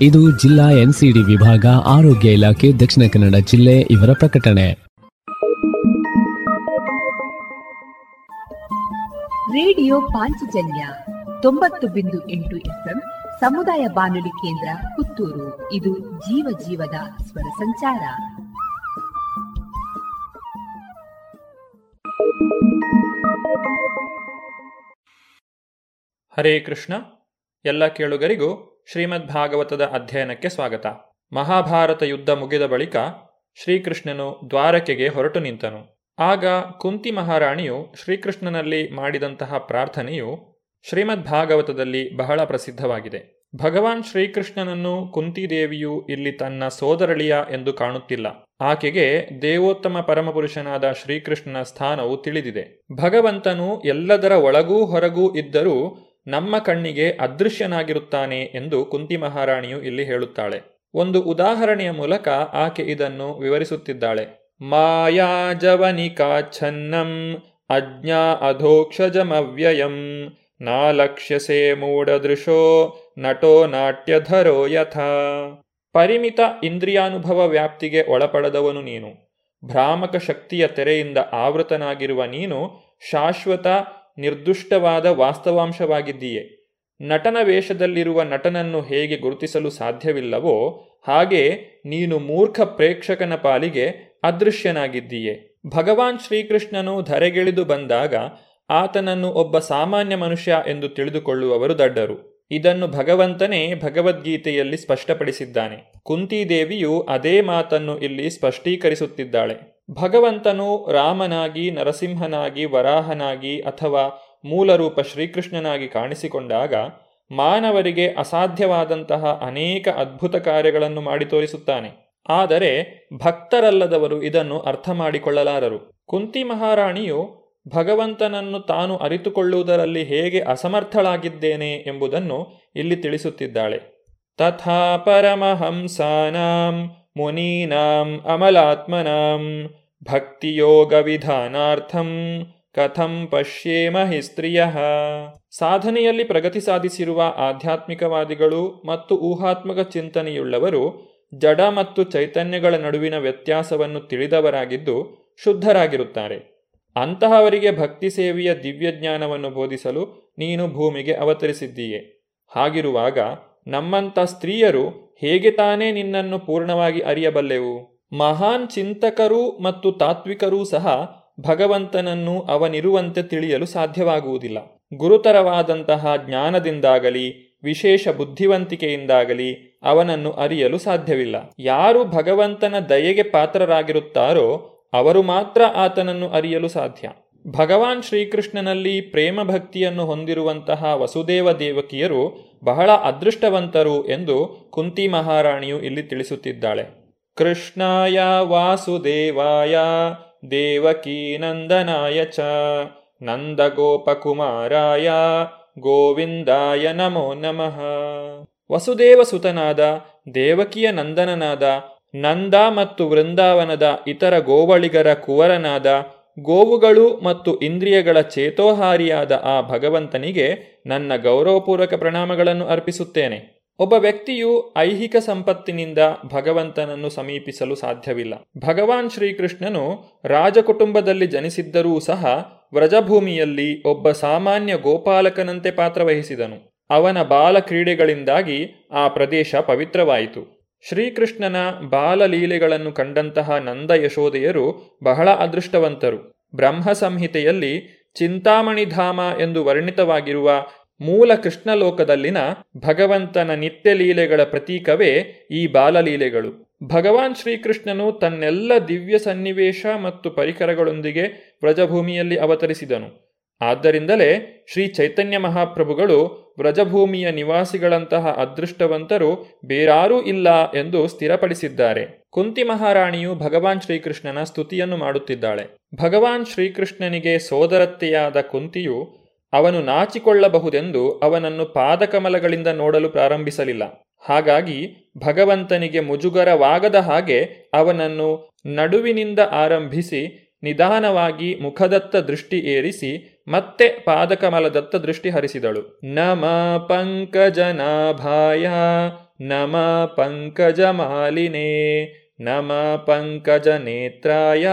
ಇದು ಜಿಲ್ಲಾ ಎನ್ಸಿಡಿ ವಿಭಾಗ ಆರೋಗ್ಯ ಇಲಾಖೆ ದಕ್ಷಿಣ ಕನ್ನಡ ಜಿಲ್ಲೆ ಇವರ ಪ್ರಕಟಣೆ. ರೇಡಿಯೋ ಪಾಂಚಜನ್ಯ ತೊಂಬತ್ತು ಬಿಂದು ಎಂಟು ಎಫ್ಎಂ ಸಮುದಾಯ ಬಾನುಲಿ ಕೇಂದ್ರ ಪುತ್ತೂರು. ಇದು ಜೀವ ಜೀವದ ಸ್ವರ ಸಂಚಾರ. ಹರೇ ಕೃಷ್ಣ. ಎಲ್ಲ ಕೇಳುಗರಿಗೂ ಶ್ರೀಮದ್ ಭಾಗವತದ ಅಧ್ಯಯನಕ್ಕೆ ಸ್ವಾಗತ. ಮಹಾಭಾರತ ಯುದ್ಧ ಮುಗಿದ ಬಳಿಕ ಶ್ರೀಕೃಷ್ಣನು ದ್ವಾರಕೆಗೆ ಹೊರಟು ನಿಂತನು. ಆಗ ಕುಂತಿ ಮಹಾರಾಣಿಯು ಶ್ರೀಕೃಷ್ಣನಲ್ಲಿ ಮಾಡಿದಂತಹ ಪ್ರಾರ್ಥನೆಯು ಶ್ರೀಮದ್ ಭಾಗವತದಲ್ಲಿ ಬಹಳ ಪ್ರಸಿದ್ಧವಾಗಿದೆ. ಭಗವಾನ್ ಶ್ರೀಕೃಷ್ಣನನ್ನು ಕುಂತಿದೇವಿಯು ಇಲ್ಲಿ ತನ್ನ ಸೋದರಳಿಯ ಎಂದು ಕಾಣುತ್ತಿಲ್ಲ. ಆಕೆಗೆ ದೇವೋತ್ತಮ ಪರಮಪುರುಷನಾದ ಶ್ರೀಕೃಷ್ಣನ ಸ್ಥಾನವು ತಿಳಿದಿದೆ. ಭಗವಂತನು ಎಲ್ಲದರ ಒಳಗೂ ಹೊರಗೂ ಇದ್ದರೂ ನಮ್ಮ ಕಣ್ಣಿಗೆ ಅದೃಶ್ಯನಾಗಿರುತ್ತಾನೆ ಎಂದು ಕುಂತಿ ಮಹಾರಾಣಿಯು ಇಲ್ಲಿ ಹೇಳುತ್ತಾಳೆ. ಒಂದು ಉದಾಹರಣೆಯ ಮೂಲಕ ಆಕೆ ಇದನ್ನು ವಿವರಿಸುತ್ತಿದ್ದಾಳೆ. ಮಾಯಾಜವನಿಕಾಚ್ಛನ್ನಂ ಅಜ್ಞಾ ಅಧೋಕ್ಷಜಮವ್ಯಯಂ ನಾಲಕ್ಷ್ಯಸೆ ಮೂಢದೃಶೋ ನಟೋ ನಾಟ್ಯಧರೋ ಯಥಾ. ಪರಿಮಿತ ಇಂದ್ರಿಯಾನುಭವ ವ್ಯಾಪ್ತಿಗೆ ಒಳಪಡದವನು ನೀನು. ಭ್ರಾಮಕ ಶಕ್ತಿಯ ತೆರೆಯಿಂದ ಆವೃತನಾಗಿರುವ ನೀನು ಶಾಶ್ವತ ನಿರ್ದುಷ್ಟವಾದ ವಾಸ್ತವಾಂಶವಾಗಿದ್ದೀಯೆ. ನಟನ ವೇಷದಲ್ಲಿರುವ ನಟನನ್ನು ಹೇಗೆ ಗುರುತಿಸಲು ಸಾಧ್ಯವಿಲ್ಲವೋ, ಹಾಗೆ ನೀನು ಮೂರ್ಖ ಪ್ರೇಕ್ಷಕನ ಪಾಲಿಗೆ ಅದೃಶ್ಯನಾಗಿದ್ದೀಯೆ. ಭಗವಾನ್ ಶ್ರೀಕೃಷ್ಣನು ಧರೆಗಿಳಿದು ಬಂದಾಗ ಆತನನ್ನು ಒಬ್ಬ ಸಾಮಾನ್ಯ ಮನುಷ್ಯ ಎಂದು ತಿಳಿದುಕೊಳ್ಳುವವರು ದಡ್ಡರು. ಇದನ್ನು ಭಗವಂತನೇ ಭಗವದ್ಗೀತೆಯಲ್ಲಿ ಸ್ಪಷ್ಟಪಡಿಸಿದ್ದಾನೆ. ಕುಂತಿದೇವಿಯು ಅದೇ ಮಾತನ್ನು ಇಲ್ಲಿ ಸ್ಪಷ್ಟೀಕರಿಸುತ್ತಿದ್ದಾಳೆ. ಭಗವಂತನು ರಾಮನಾಗಿ, ನರಸಿಂಹನಾಗಿ, ವರಾಹನಾಗಿ ಅಥವಾ ಮೂಲರೂಪ ಶ್ರೀಕೃಷ್ಣನಾಗಿ ಕಾಣಿಸಿಕೊಂಡಾಗ ಮಾನವರಿಗೆ ಅಸಾಧ್ಯವಾದಂತಹ ಅನೇಕ ಅದ್ಭುತ ಕಾರ್ಯಗಳನ್ನು ಮಾಡಿ ತೋರಿಸುತ್ತಾನೆ. ಆದರೆ ಭಕ್ತರಲ್ಲದವರು ಇದನ್ನು ಅರ್ಥ ಮಾಡಿಕೊಳ್ಳಲಾರರು. ಕುಂತಿ ಮಹಾರಾಣಿಯು ಭಗವಂತನನ್ನು ತಾನು ಅರಿತುಕೊಳ್ಳುವುದರಲ್ಲಿ ಹೇಗೆ ಅಸಮರ್ಥಳಾಗಿದ್ದೇನೆ ಎಂಬುದನ್ನು ಇಲ್ಲಿ ತಿಳಿಸುತ್ತಿದ್ದಾಳೆ. ತಥಾ ಪರಮಹಂಸಾನಾಂ ಮುನೀನಾಂ ಅಮಲಾತ್ಮನಾಂ ಭಕ್ತಿಯೋಗ ವಿಧಾನಾರ್ಥಂ ಕಥಂ ಪಶ್ಯೇಮ ಹಿ ಸ್ತ್ರೀಯ. ಸಾಧನೆಯಲ್ಲಿ ಪ್ರಗತಿ ಸಾಧಿಸಿರುವ ಆಧ್ಯಾತ್ಮಿಕವಾದಿಗಳು ಮತ್ತು ಊಹಾತ್ಮಕ ಚಿಂತನೆಯುಳ್ಳವರು ಜಡ ಮತ್ತು ಚೈತನ್ಯಗಳ ನಡುವಿನ ವ್ಯತ್ಯಾಸವನ್ನು ತಿಳಿದವರಾಗಿದ್ದು ಶುದ್ಧರಾಗಿರುತ್ತಾರೆ. ಅಂತಹವರಿಗೆ ಭಕ್ತಿ ಸೇವೆಯ ದಿವ್ಯಜ್ಞಾನವನ್ನು ಬೋಧಿಸಲು ನೀನು ಭೂಮಿಗೆ ಅವತರಿಸಿದ್ದೀಯೆ. ಹಾಗಿರುವಾಗ ನಮ್ಮಂಥ ಸ್ತ್ರೀಯರು ಹೇಗೆ ತಾನೇ ನಿನ್ನನ್ನು ಪೂರ್ಣವಾಗಿ ಅರಿಯಬಲ್ಲೆವು? ಮಹಾನ್ ಚಿಂತಕರೂ ಮತ್ತು ತಾತ್ವಿಕರೂ ಸಹ ಭಗವಂತನನ್ನು ಅವನಿರುವಂತೆ ತಿಳಿಯಲು ಸಾಧ್ಯವಾಗುವುದಿಲ್ಲ. ಗುರುತರವಾದಂತಹ ಜ್ಞಾನದಿಂದಾಗಲಿ, ವಿಶೇಷ ಬುದ್ಧಿವಂತಿಕೆಯಿಂದಾಗಲಿ ಅವನನ್ನು ಅರಿಯಲು ಸಾಧ್ಯವಿಲ್ಲ. ಯಾರು ಭಗವಂತನ ದಯೆಗೆ ಪಾತ್ರರಾಗಿರುತ್ತಾರೋ ಅವರು ಮಾತ್ರ ಆತನನ್ನು ಅರಿಯಲು ಸಾಧ್ಯ. ಭಗವಾನ್ ಶ್ರೀಕೃಷ್ಣನಲ್ಲಿ ಪ್ರೇಮ ಭಕ್ತಿಯನ್ನು ಹೊಂದಿರುವಂತಹ ವಸುದೇವ ದೇವಕಿಯರು ಬಹಳ ಅದೃಷ್ಟವಂತರು ಎಂದು ಕುಂತಿ ಮಹಾರಾಣಿಯು ಇಲ್ಲಿ ತಿಳಿಸುತ್ತಿದ್ದಾಳೆ. ಕೃಷ್ಣಾಯ ವಾಸುದೇವಾಯ, ದೇವಕೀ ನಂದನಾಯ ಚ, ನಂದಗೋಪಕುಮಾರಾಯ, ಗೋವಿಂದಾಯ ನಮೋ ನಮಃ. ವಸುದೇವ ಸುತನಾದ, ದೇವಕಿಯ ನಂದನನಾದ, ನಂದ ಮತ್ತು ವೃಂದಾವನದ ಇತರ ಗೋವಳಿಗರ ಕುವರನಾದ, ಗೋವುಗಳು ಮತ್ತು ಇಂದ್ರಿಯಗಳ ಚೇತೋಹಾರಿಯಾದ ಆ ಭಗವಂತನಿಗೆ ನನ್ನ ಗೌರವಪೂರ್ವಕ ಪ್ರಣಾಮಗಳನ್ನು ಅರ್ಪಿಸುತ್ತೇನೆ. ಒಬ್ಬ ವ್ಯಕ್ತಿಯು ಐಹಿಕ ಸಂಪತ್ತಿನಿಂದ ಭಗವಂತನನ್ನು ಸಮೀಪಿಸಲು ಸಾಧ್ಯವಿಲ್ಲ. ಭಗವಾನ್ ಶ್ರೀಕೃಷ್ಣನು ರಾಜಕುಟುಂಬದಲ್ಲಿ ಜನಿಸಿದ್ದರೂ ಸಹ ವ್ರಜಭೂಮಿಯಲ್ಲಿ ಒಬ್ಬ ಸಾಮಾನ್ಯ ಗೋಪಾಲಕನಂತೆ ಪಾತ್ರವಹಿಸಿದನು. ಅವನ ಬಾಲ ಕ್ರೀಡೆಗಳಿಂದಾಗಿ ಆ ಪ್ರದೇಶ ಪವಿತ್ರವಾಯಿತು. ಶ್ರೀಕೃಷ್ಣನ ಬಾಲಲೀಲೆಗಳನ್ನು ಕಂಡಂತಹ ನಂದ ಯಶೋದೆಯರು ಬಹಳ ಅದೃಷ್ಟವಂತರು. ಬ್ರಹ್ಮ ಸಂಹಿತೆಯಲ್ಲಿ ಚಿಂತಾಮಣಿಧಾಮ ಎಂದು ವರ್ಣಿತವಾಗಿರುವ ಮೂಲ ಕೃಷ್ಣಲೋಕದಲ್ಲಿನ ಭಗವಂತನ ನಿತ್ಯ ಲೀಲೆಗಳ ಪ್ರತೀಕವೇ ಈ ಬಾಲಲೀಲೆಗಳು. ಭಗವಾನ್ ಶ್ರೀಕೃಷ್ಣನು ತನ್ನೆಲ್ಲ ದಿವ್ಯ ಸನ್ನಿವೇಶ ಮತ್ತು ಪರಿಕರಗಳೊಂದಿಗೆ ವ್ರಜಭೂಮಿಯಲ್ಲಿ ಅವತರಿಸಿದನು. ಆದ್ದರಿಂದಲೇ ಶ್ರೀ ಚೈತನ್ಯ ಮಹಾಪ್ರಭುಗಳು ವ್ರಜಭೂಮಿಯ ನಿವಾಸಿಗಳಂತಹ ಅದೃಷ್ಟವಂತರು ಬೇರಾರೂ ಇಲ್ಲ ಎಂದು ಸ್ಥಿರಪಡಿಸಿದ್ದಾರೆ. ಕುಂತಿ ಮಹಾರಾಣಿಯು ಭಗವಾನ್ ಶ್ರೀಕೃಷ್ಣನ ಸ್ತುತಿಯನ್ನು ಮಾಡುತ್ತಿದ್ದಾಳೆ. ಭಗವಾನ್ ಶ್ರೀಕೃಷ್ಣನಿಗೆ ಸೋದರತ್ತೆಯಾದ ಕುಂತಿಯು ಅವನು ನಾಚಿಕೊಳ್ಳಬಹುದೆಂದು ಅವನನ್ನು ಪಾದಕಮಲಗಳಿಂದ ನೋಡಲು ಪ್ರಾರಂಭಿಸಲಿಲ್ಲ. ಹಾಗಾಗಿ ಭಗವಂತನಿಗೆ ಮುಜುಗರವಾಗದ ಹಾಗೆ ಅವನನ್ನು ನಡುವಿನಿಂದ ಆರಂಭಿಸಿ, ನಿಧಾನವಾಗಿ ಮುಖದತ್ತ ದೃಷ್ಟಿ ಏರಿಸಿ, ಮತ್ತೆ ಪಾದಕಮಲದತ್ತ ದೃಷ್ಟಿ ಹರಿಸಿದಳು. ನಮ ಪಂಕಜನಾಭಾಯ, ನಮ ಪಂಕಜ ಮಾಲಿನೇ ನಮ ಪಂಕಜ ನೇತ್ರಾಯ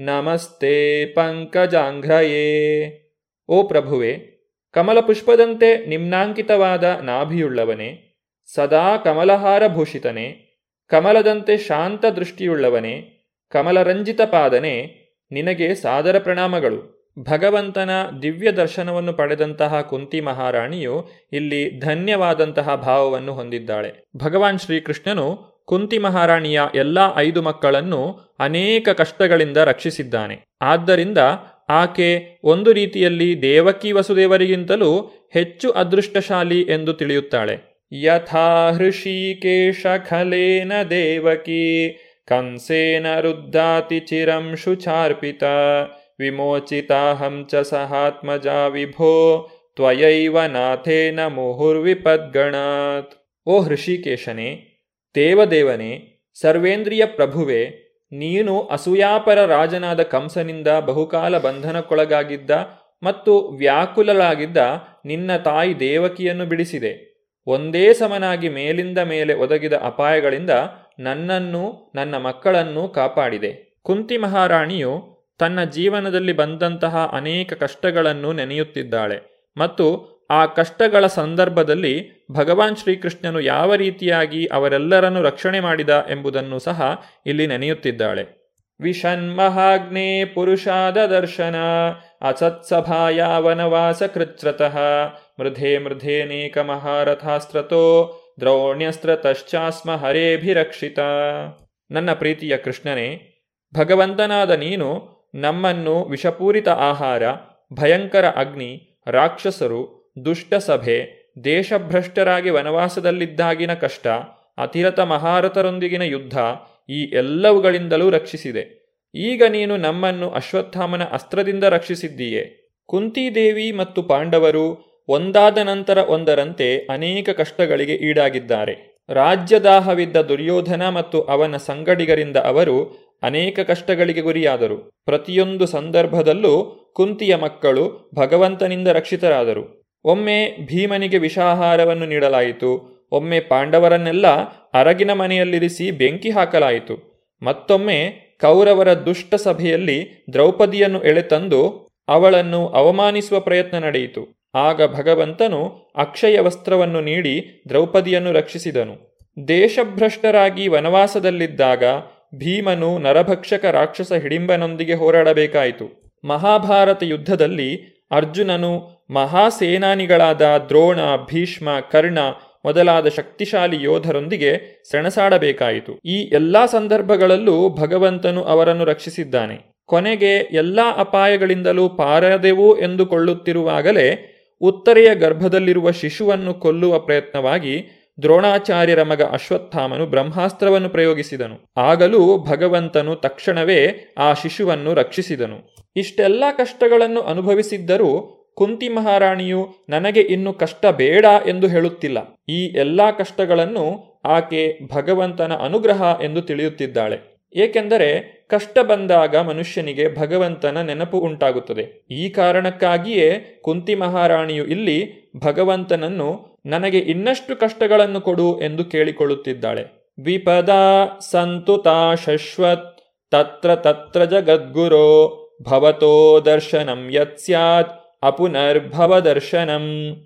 ನಮಸ್ತೆ ಪಂಕಜಾಂಘ್ರಯೇ. ಓ ಪ್ರಭುವೆ ಕಮಲ ಪುಷ್ಪದಂತೆ ನಿಮ್ನಾಂಕಿತವಾದ ನಾಭಿಯುಳ್ಳವನೇ, ಸದಾ ಕಮಲಹಾರಭೂಷಿತನೇ, ಕಮಲದಂತೆ ಶಾಂತ ದೃಷ್ಟಿಯುಳ್ಳವನೇ ಕಮಲರಂಜಿತ ಪಾದನೆ, ನಿನಗೆ ಸಾದರ ಪ್ರಣಾಮಗಳು. ಭಗವಂತನ ದಿವ್ಯ ದರ್ಶನವನ್ನು ಪಡೆದಂತಹ ಕುಂತಿ ಮಹಾರಾಣಿಯು ಇಲ್ಲಿ ಧನ್ಯವಾದಂತಹ ಭಾವವನ್ನು ಹೊಂದಿದ್ದಾಳೆ. ಭಗವಾನ್ ಶ್ರೀಕೃಷ್ಣನು ಕುಂತಿ ಮಹಾರಾಣಿಯ ಎಲ್ಲ ಐದು ಮಕ್ಕಳನ್ನು ಅನೇಕ ಕಷ್ಟಗಳಿಂದ ರಕ್ಷಿಸಿದ್ದಾನೆ. ಆದ್ದರಿಂದ ಆಕೆ ಒಂದು ರೀತಿಯಲ್ಲಿ ದೇವಕಿ ವಸುದೇವರಿಗಿಂತಲೂ ಹೆಚ್ಚು ಅದೃಷ್ಟಶಾಲಿ ಎಂದು ತಿಳಿಯುತ್ತಾಳೆ. ಯಥಾ ಹೃಷಿಕೇಶ ಖಲೇನ ದೇವಕಿ, ಕಂಸೇನ ರುದ್ಧಾತಿ ಚಿರಂ ಶುಚಾರ್ಪಿತ, ವಿಮೋಚಿತಾಹಂ ಚ ಸಹಾತ್ಮಜಾ ವಿಭೋ, ತ್ವಯೈವ ನಾಥೇನ ಮುಹುರ್ವಿಪದ್ಗಣಾತ್. ಓ ಹೃಷಿಕೇಶನೇ, ದೇವದೇವನೇ, ಸರ್ವೇಂದ್ರಿಯ ಪ್ರಭುವೆ ನೀನು ಅಸೂಯಾಪರ ರಾಜನಾದ ಕಂಸನಿಂದ ಬಹುಕಾಲ ಬಂಧನಕ್ಕೊಳಗಾಗಿದ್ದ ಮತ್ತು ವ್ಯಾಕುಲಳಾಗಿದ್ದ ನಿನ್ನ ತಾಯಿ ದೇವಕಿಯನ್ನು ಬಿಡಿಸಿದೆ. ಒಂದೇ ಸಮನಾಗಿ ಮೇಲಿಂದ ಮೇಲೆ ಒದಗಿದ ಅಪಾಯಗಳಿಂದ ನನ್ನನ್ನು, ನನ್ನ ಮಕ್ಕಳನ್ನು ಕಾಪಾಡಿದೆ. ಕುಂತಿ ಮಹಾರಾಣಿಯು ತನ್ನ ಜೀವನದಲ್ಲಿ ಬಂದಂತಹ ಅನೇಕ ಕಷ್ಟಗಳನ್ನು ನೆನೆಯುತ್ತಿದ್ದಾಳೆ ಮತ್ತು ಆ ಕಷ್ಟಗಳ ಸಂದರ್ಭದಲ್ಲಿ ಭಗವಾನ್ ಶ್ರೀಕೃಷ್ಣನು ಯಾವ ರೀತಿಯಾಗಿ ಅವರೆಲ್ಲರನ್ನು ರಕ್ಷಣೆ ಮಾಡಿದ ಎಂಬುದನ್ನು ಸಹ ಇಲ್ಲಿ ನೆನೆಯುತ್ತಿದ್ದಾಳೆ. ವಿಷನ್ಮಹಾಗ್ನೇ ಪುರುಷಾದ ದರ್ಶನ ಅಸತ್ಸಭಾಯ ವನವಾಸ ಕೃಚ್ರತಃ ಮೃಧೆ ಮೃಧೇನೇಕ ಮಹಾರಥಾಸ್ತ್ರತೋ ದ್ರೌಣ್ಯಸ್ತ್ರತಶ್ಚಾಸ್ಮ ಹರೇಭಿರಕ್ಷಿತ. ನನ್ನ ಪ್ರೀತಿಯ ಕೃಷ್ಣನೇ, ಭಗವಂತನಾದ ನೀನು ನಮ್ಮನ್ನು ವಿಷಪೂರಿತ ಆಹಾರ, ಭಯಂಕರ ಅಗ್ನಿ, ರಾಕ್ಷಸರು ದುಷ್ಟ ಸಭೆ ದೇಶಭ್ರಷ್ಟರಾಗಿ ವನವಾಸದಲ್ಲಿದ್ದಾಗಿನ ಕಷ್ಟ, ಅತಿರಥ ಮಹಾರಥರೊಂದಿಗಿನ ಯುದ್ಧ ಈ ಎಲ್ಲವುಗಳಿಂದಲೂ ರಕ್ಷಿಸಿದೆ. ಈಗ ನೀನು ನಮ್ಮನ್ನು ಅಶ್ವತ್ಥಾಮನ ಅಸ್ತ್ರದಿಂದ ರಕ್ಷಿಸಿದ್ದೀಯೆ. ಕುಂತಿದೇವಿ ಮತ್ತು ಪಾಂಡವರು ಒಂದಾದ ನಂತರ ಒಂದರಂತೆ ಅನೇಕ ಕಷ್ಟಗಳಿಗೆ ಈಡಾಗಿದ್ದಾರೆ. ರಾಜ್ಯದಾಹವಿದ್ದ ದುರ್ಯೋಧನ ಮತ್ತು ಅವನ ಸಂಗಡಿಗರಿಂದ ಅವರು ಅನೇಕ ಕಷ್ಟಗಳಿಗೆ ಗುರಿಯಾದರು. ಪ್ರತಿಯೊಂದು ಸಂದರ್ಭದಲ್ಲೂ ಕುಂತಿಯ ಮಕ್ಕಳು ಭಗವಂತನಿಂದ ರಕ್ಷಿತರಾದರು. ಒಮ್ಮೆ ಭೀಮನಿಗೆ ವಿಷಾಹಾರವನ್ನು ನೀಡಲಾಯಿತು. ಒಮ್ಮೆ ಪಾಂಡವರನ್ನೆಲ್ಲ ಅರಗಿನ ಮನೆಯಲ್ಲಿರಿಸಿ ಬೆಂಕಿ ಹಾಕಲಾಯಿತು. ಮತ್ತೊಮ್ಮೆ ಕೌರವರ ದುಷ್ಟ ಸಭೆಯಲ್ಲಿ ದ್ರೌಪದಿಯನ್ನು ಎಳೆತಂದು ಅವಳನ್ನು ಅವಮಾನಿಸುವ ಪ್ರಯತ್ನ ನಡೆಯಿತು. ಆಗ ಭಗವಂತನು ಅಕ್ಷಯ ವಸ್ತ್ರವನ್ನು ನೀಡಿ ದ್ರೌಪದಿಯನ್ನು ರಕ್ಷಿಸಿದನು. ದೇಶಭ್ರಷ್ಟರಾಗಿ ವನವಾಸದಲ್ಲಿದ್ದಾಗ ಭೀಮನು ನರಭಕ್ಷಕ ರಾಕ್ಷಸ ಹಿಡಿಂಬನೊಂದಿಗೆ ಹೋರಾಡಬೇಕಾಯಿತು. ಮಹಾಭಾರತ ಯುದ್ಧದಲ್ಲಿ ಅರ್ಜುನನು ಮಹಾಸೇನಾನಿಗಳಾದ ದ್ರೋಣ, ಭೀಷ್ಮ, ಕರ್ಣ ಮೊದಲಾದ ಶಕ್ತಿಶಾಲಿ ಯೋಧರೊಂದಿಗೆ ಸೆಣಸಾಡಬೇಕಾಯಿತು. ಈ ಎಲ್ಲಾ ಸಂದರ್ಭಗಳಲ್ಲೂ ಭಗವಂತನು ಅವರನ್ನು ರಕ್ಷಿಸಿದ್ದಾನೆ. ಕೊನೆಗೆ ಎಲ್ಲಾ ಅಪಾಯಗಳಿಂದಲೂ ಪಾರದೆವು ಎಂದುಕೊಳ್ಳುತ್ತಿರುವಾಗಲೇ ಉತ್ತರೆಯ ಗರ್ಭದಲ್ಲಿರುವ ಶಿಶುವನ್ನು ಕೊಲ್ಲುವ ಪ್ರಯತ್ನವಾಗಿ ದ್ರೋಣಾಚಾರ್ಯರ ಮಗ ಅಶ್ವತ್ಥಾಮನು ಬ್ರಹ್ಮಾಸ್ತ್ರವನ್ನು ಪ್ರಯೋಗಿಸಿದನು. ಆಗಲೂ ಭಗವಂತನು ತಕ್ಷಣವೇ ಆ ಶಿಶುವನ್ನು ರಕ್ಷಿಸಿದನು. ಇಷ್ಟೆಲ್ಲ ಕಷ್ಟಗಳನ್ನು ಅನುಭವಿಸಿದ್ದರೂ ಕುಂತಿ ಮಹಾರಾಣಿಯು ನನಗೆ ಇನ್ನು ಕಷ್ಟ ಬೇಡ ಎಂದು ಹೇಳುತ್ತಿಲ್ಲ. ಈ ಎಲ್ಲಾ ಕಷ್ಟಗಳನ್ನು ಆಕೆ ಭಗವಂತನ ಅನುಗ್ರಹ ಎಂದು ತಿಳಿಯುತ್ತಿದ್ದಾಳೆ. ಏಕೆಂದರೆ ಕಷ್ಟ ಬಂದಾಗ ಮನುಷ್ಯನಿಗೆ ಭಗವಂತನ ನೆನಪು ಉಂಟಾಗುತ್ತದೆ. ಈ ಕಾರಣಕ್ಕಾಗಿಯೇ ಕುಂತಿ ಮಹಾರಾಣಿಯು ಇಲ್ಲಿ ಭಗವಂತನನ್ನು ನನಗೆ ಇನ್ನಷ್ಟು ಕಷ್ಟಗಳನ್ನು ಕೊಡು ಎಂದು ಕೇಳಿಕೊಳ್ಳುತ್ತಿದ್ದಾಳೆ. ವಿಪದ ಸಂತುತಾ ಶಶ್ವತ್ ತತ್ರ ತತ್ರ ಜಗದ್ಗುರೋ ಭವತೋ ದರ್ಶನಂ ಯತ್ ಸ್ಯಾತ್. ಅಪುನರ್ಭವ ದರ್ಶನಂ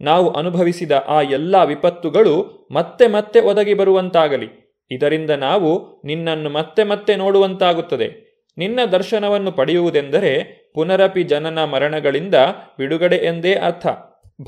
ನಾವು ಅನುಭವಿಸಿದ ಆ ಎಲ್ಲ ವಿಪತ್ತುಗಳು ಮತ್ತೆ ಮತ್ತೆ ಒದಗಿ ಬರುವಂತಾಗಲಿ. ಇದರಿಂದ ನಾವು ನಿನ್ನನ್ನು ಮತ್ತೆ ಮತ್ತೆ ನೋಡುವಂತಾಗುತ್ತದೆ. ನಿನ್ನ ದರ್ಶನವನ್ನು ಪಡೆಯುವುದೆಂದರೆ ಪುನರಪಿ ಜನನ ಮರಣಗಳಿಂದ ಬಿಡುಗಡೆ ಎಂದೇ ಅರ್ಥ.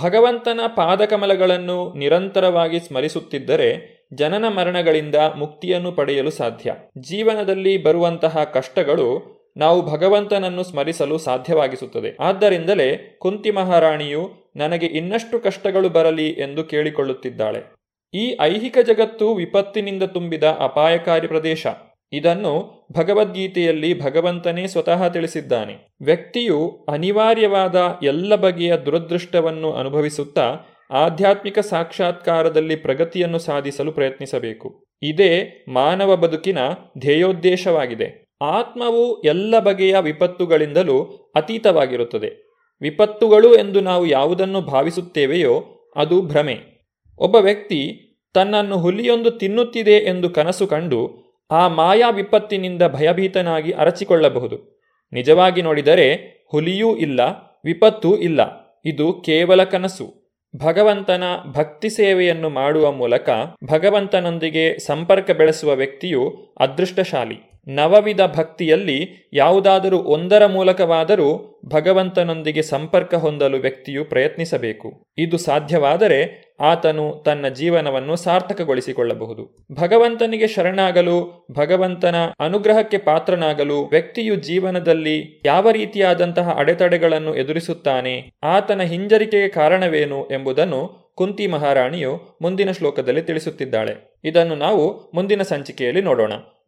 ಭಗವಂತನ ಪಾದಕಮಲಗಳನ್ನು ನಿರಂತರವಾಗಿ ಸ್ಮರಿಸುತ್ತಿದ್ದರೆ ಜನನ ಮರಣಗಳಿಂದ ಮುಕ್ತಿಯನ್ನು ಪಡೆಯಲು ಸಾಧ್ಯ. ಜೀವನದಲ್ಲಿ ಬರುವಂತಹ ಕಷ್ಟಗಳು ನಾವು ಭಗವಂತನನ್ನು ಸ್ಮರಿಸಲು ಸಾಧ್ಯವಾಗಿಸುತ್ತದೆ. ಆದ್ದರಿಂದಲೇ ಕುಂತಿ ಮಹಾರಾಣಿಯು ನನಗೆ ಇನ್ನಷ್ಟು ಕಷ್ಟಗಳು ಬರಲಿ ಎಂದು ಕೇಳಿಕೊಳ್ಳುತ್ತಿದ್ದಾಳೆ. ಈ ಐಹಿಕ ಜಗತ್ತು ವಿಪತ್ತಿನಿಂದ ತುಂಬಿದ ಅಪಾಯಕಾರಿ ಪ್ರದೇಶ. ಇದನ್ನು ಭಗವದ್ಗೀತೆಯಲ್ಲಿ ಭಗವಂತನೇ ಸ್ವತಃ ತಿಳಿಸಿದ್ದಾನೆ. ವ್ಯಕ್ತಿಯು ಅನಿವಾರ್ಯವಾದ ಎಲ್ಲ ಬಗೆಯ ದುರದೃಷ್ಟವನ್ನು ಅನುಭವಿಸುತ್ತಾ ಆಧ್ಯಾತ್ಮಿಕ ಸಾಕ್ಷಾತ್ಕಾರದಲ್ಲಿ ಪ್ರಗತಿಯನ್ನು ಸಾಧಿಸಲು ಪ್ರಯತ್ನಿಸಬೇಕು. ಇದೇ ಮಾನವ ಬದುಕಿನ ಧ್ಯೇಯೋದ್ದೇಶವಾಗಿದೆ. ಆತ್ಮವು ಎಲ್ಲ ಬಗೆಯ ವಿಪತ್ತುಗಳಿಂದಲೂ ಅತೀತವಾಗಿರುತ್ತದೆ. ವಿಪತ್ತುಗಳು ಎಂದು ನಾವು ಯಾವುದನ್ನು ಭಾವಿಸುತ್ತೇವೆಯೋ ಅದು ಭ್ರಮೆ. ಒಬ್ಬ ವ್ಯಕ್ತಿ ತನ್ನನ್ನು ಹುಲಿಯೊಂದು ತಿನ್ನುತ್ತಿದೆ ಎಂದು ಕನಸು ಕಂಡು ಆ ಮಾಯಾ ವಿಪತ್ತಿನಿಂದ ಭಯಭೀತನಾಗಿ ಅರಚಿಕೊಳ್ಳಬಹುದು. ನಿಜವಾಗಿ ನೋಡಿದರೆ ಹುಲಿಯೂ ಇಲ್ಲ, ವಿಪತ್ತೂ ಇಲ್ಲ. ಇದು ಕೇವಲ ಕನಸು. ಭಗವಂತನ ಭಕ್ತಿ ಸೇವೆಯನ್ನು ಮಾಡುವ ಮೂಲಕ ಭಗವಂತನೊಂದಿಗೆ ಸಂಪರ್ಕ ಬೆಳೆಸುವ ವ್ಯಕ್ತಿಯು ಅದೃಷ್ಟಶಾಲಿ. ನವವಿಧ ಭಕ್ತಿಯಲ್ಲಿ ಯಾವುದಾದರೂ ಒಂದರ ಮೂಲಕವಾದರೂ ಭಗವಂತನೊಂದಿಗೆ ಸಂಪರ್ಕ ಹೊಂದಲು ವ್ಯಕ್ತಿಯು ಪ್ರಯತ್ನಿಸಬೇಕು. ಇದು ಸಾಧ್ಯವಾದರೆ ಆತನು ತನ್ನ ಜೀವನವನ್ನು ಸಾರ್ಥಕಗೊಳಿಸಿಕೊಳ್ಳಬಹುದು. ಭಗವಂತನಿಗೆ ಶರಣಾಗಲು, ಭಗವಂತನ ಅನುಗ್ರಹಕ್ಕೆ ಪಾತ್ರನಾಗಲು ವ್ಯಕ್ತಿಯು ಜೀವನದಲ್ಲಿ ಯಾವ ರೀತಿಯಾದಂತಹ ಅಡೆತಡೆಗಳನ್ನು ಎದುರಿಸುತ್ತಾನೆ, ಆತನ ಹಿಂಜರಿಕೆಗೆ ಕಾರಣವೇನು ಎಂಬುದನ್ನು ಕುಂತಿ ಮಹಾರಾಣಿಯು ಮುಂದಿನ ಶ್ಲೋಕದಲ್ಲಿ ತಿಳಿಸುತ್ತಿದ್ದಾಳೆ. ಇದನ್ನು ನಾವು ಮುಂದಿನ ಸಂಚಿಕೆಯಲ್ಲಿ ನೋಡೋಣ.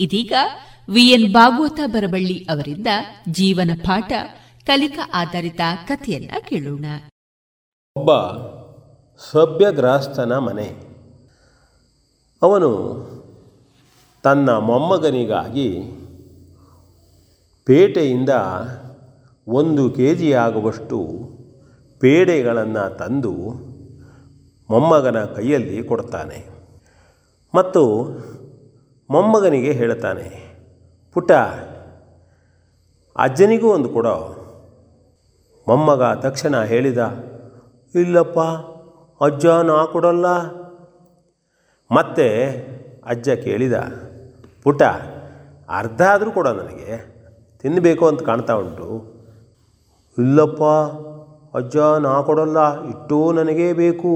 ಇದೀಗ ವಿಎನ್ ಭಾಗವತ ಬರಬಳ್ಳಿ ಅವರಿಂದ ಜೀವನ ಪಾಠ ಕಲಿಕಾ ಆಧಾರಿತ ಕಥೆಯನ್ನ ಕೇಳೋಣ. ಒಬ್ಬ ಸಭ್ಯಗ್ರಾಸ್ತನ ಮನೆ. ಅವನು ತನ್ನ ಮೊಮ್ಮಗನಿಗಾಗಿ ಪೇಟೆಯಿಂದ ಒಂದು ಕೆ ಜಿ ಆಗುವಷ್ಟು ಪೇಡೆಗಳನ್ನು ತಂದು ಮೊಮ್ಮಗನ ಕೈಯಲ್ಲಿ ಕೊಡ್ತಾನೆ. ಮತ್ತು ಮೊಮ್ಮಗನಿಗೆ ಹೇಳ್ತಾನೆ ಪುಟ ಅಜ್ಜನಿಗೂ ಒಂದು ಕೊಡೋ. ಮೊಮ್ಮಗ ತಕ್ಷಣ ಹೇಳಿದ, ಇಲ್ಲಪ್ಪ, ಅಜ್ಜ ನಾ ಕೊಡಲ್ಲ. ಮತ್ತೆ ಅಜ್ಜ ಕೇಳಿದ ಪುಟ ಅರ್ಧ ಆದರೂ ಕೊಡೋ ನನಗೆ ತಿನ್ನಬೇಕು ಅಂತ ಕಾಣ್ತಾ ಉಂಟು. ಇಲ್ಲಪ್ಪ, ಅಜ್ಜ ನಾ ಕೊಡಲ್ಲ ಇಟ್ಟು ನನಗೇ ಬೇಕು.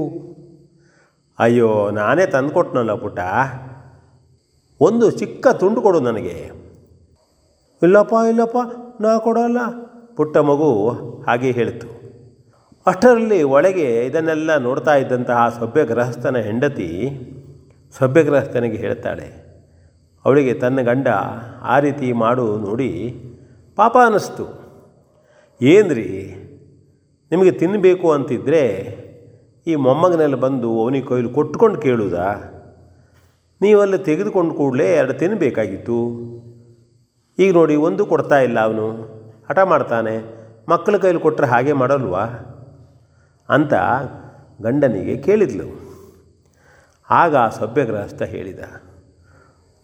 ಅಯ್ಯೋ, ನಾನೇ ತಂದುಕೊಟ್ನಲ್ಲ ಪುಟ್ಟ. ಒಂದು ಚಿಕ್ಕ ತುಂಡು ಕೊಡು ನನಗೆ. ಇಲ್ಲಪ್ಪ ಇಲ್ಲಪ್ಪ, ನಾ ಕೊಡೋಲ್ಲ. ಪುಟ್ಟ ಮಗು ಹಾಗೆ ಹೇಳಿತು. ಅಷ್ಟರಲ್ಲಿ ಒಳಗೆ ಇದನ್ನೆಲ್ಲ ನೋಡ್ತಾ ಇದ್ದಂತಹ ಸಭ್ಯ ಗೃಹಸ್ಥನ ಹೆಂಡತಿ ಸಭ್ಯ ಗೃಹಸ್ಥನಿಗೆ ಹೇಳ್ತಾಳೆ, ಅವಳಿಗೆ ತನ್ನ ಗಂಡ ಆ ರೀತಿ ಮಾಡು ನೋಡಿ ಪಾಪ ಅನ್ನಿಸ್ತು ಏನ್ರಿ, ನಿಮಗೆ ತಿನ್ನಬೇಕು ಅಂತಿದ್ದರೆ ಈ ಮೊಮ್ಮಗನೆಲ್ಲ ಬಂದು ಅವನಿಗೆ ಕೊಯ್ಲು ಕೊಟ್ಕೊಂಡು ಕೇಳುವುದಾ ನೀವಲ್ಲಿ ತೆಗೆದುಕೊಂಡು ಕೂಡಲೇ ಎರಡು ತಿನ್ನಬೇಕಾಗಿತ್ತು ಈಗ ನೋಡಿ, ಒಂದು ಕೊಡ್ತಾ ಇಲ್ಲ ಅವನು. ಹಠ ಮಾಡ್ತಾನೆ, ಮಕ್ಕಳ ಕೈಲಿ ಕೊಟ್ಟರೆ ಹಾಗೆ ಮಾಡಲ್ವಾ? ಅಂತ ಗಂಡನಿಗೆ ಕೇಳಿದ್ಲು. ಆಗ ಆ ಸಭ್ಯಗ್ರಹಸ್ಥ ಹೇಳಿದ,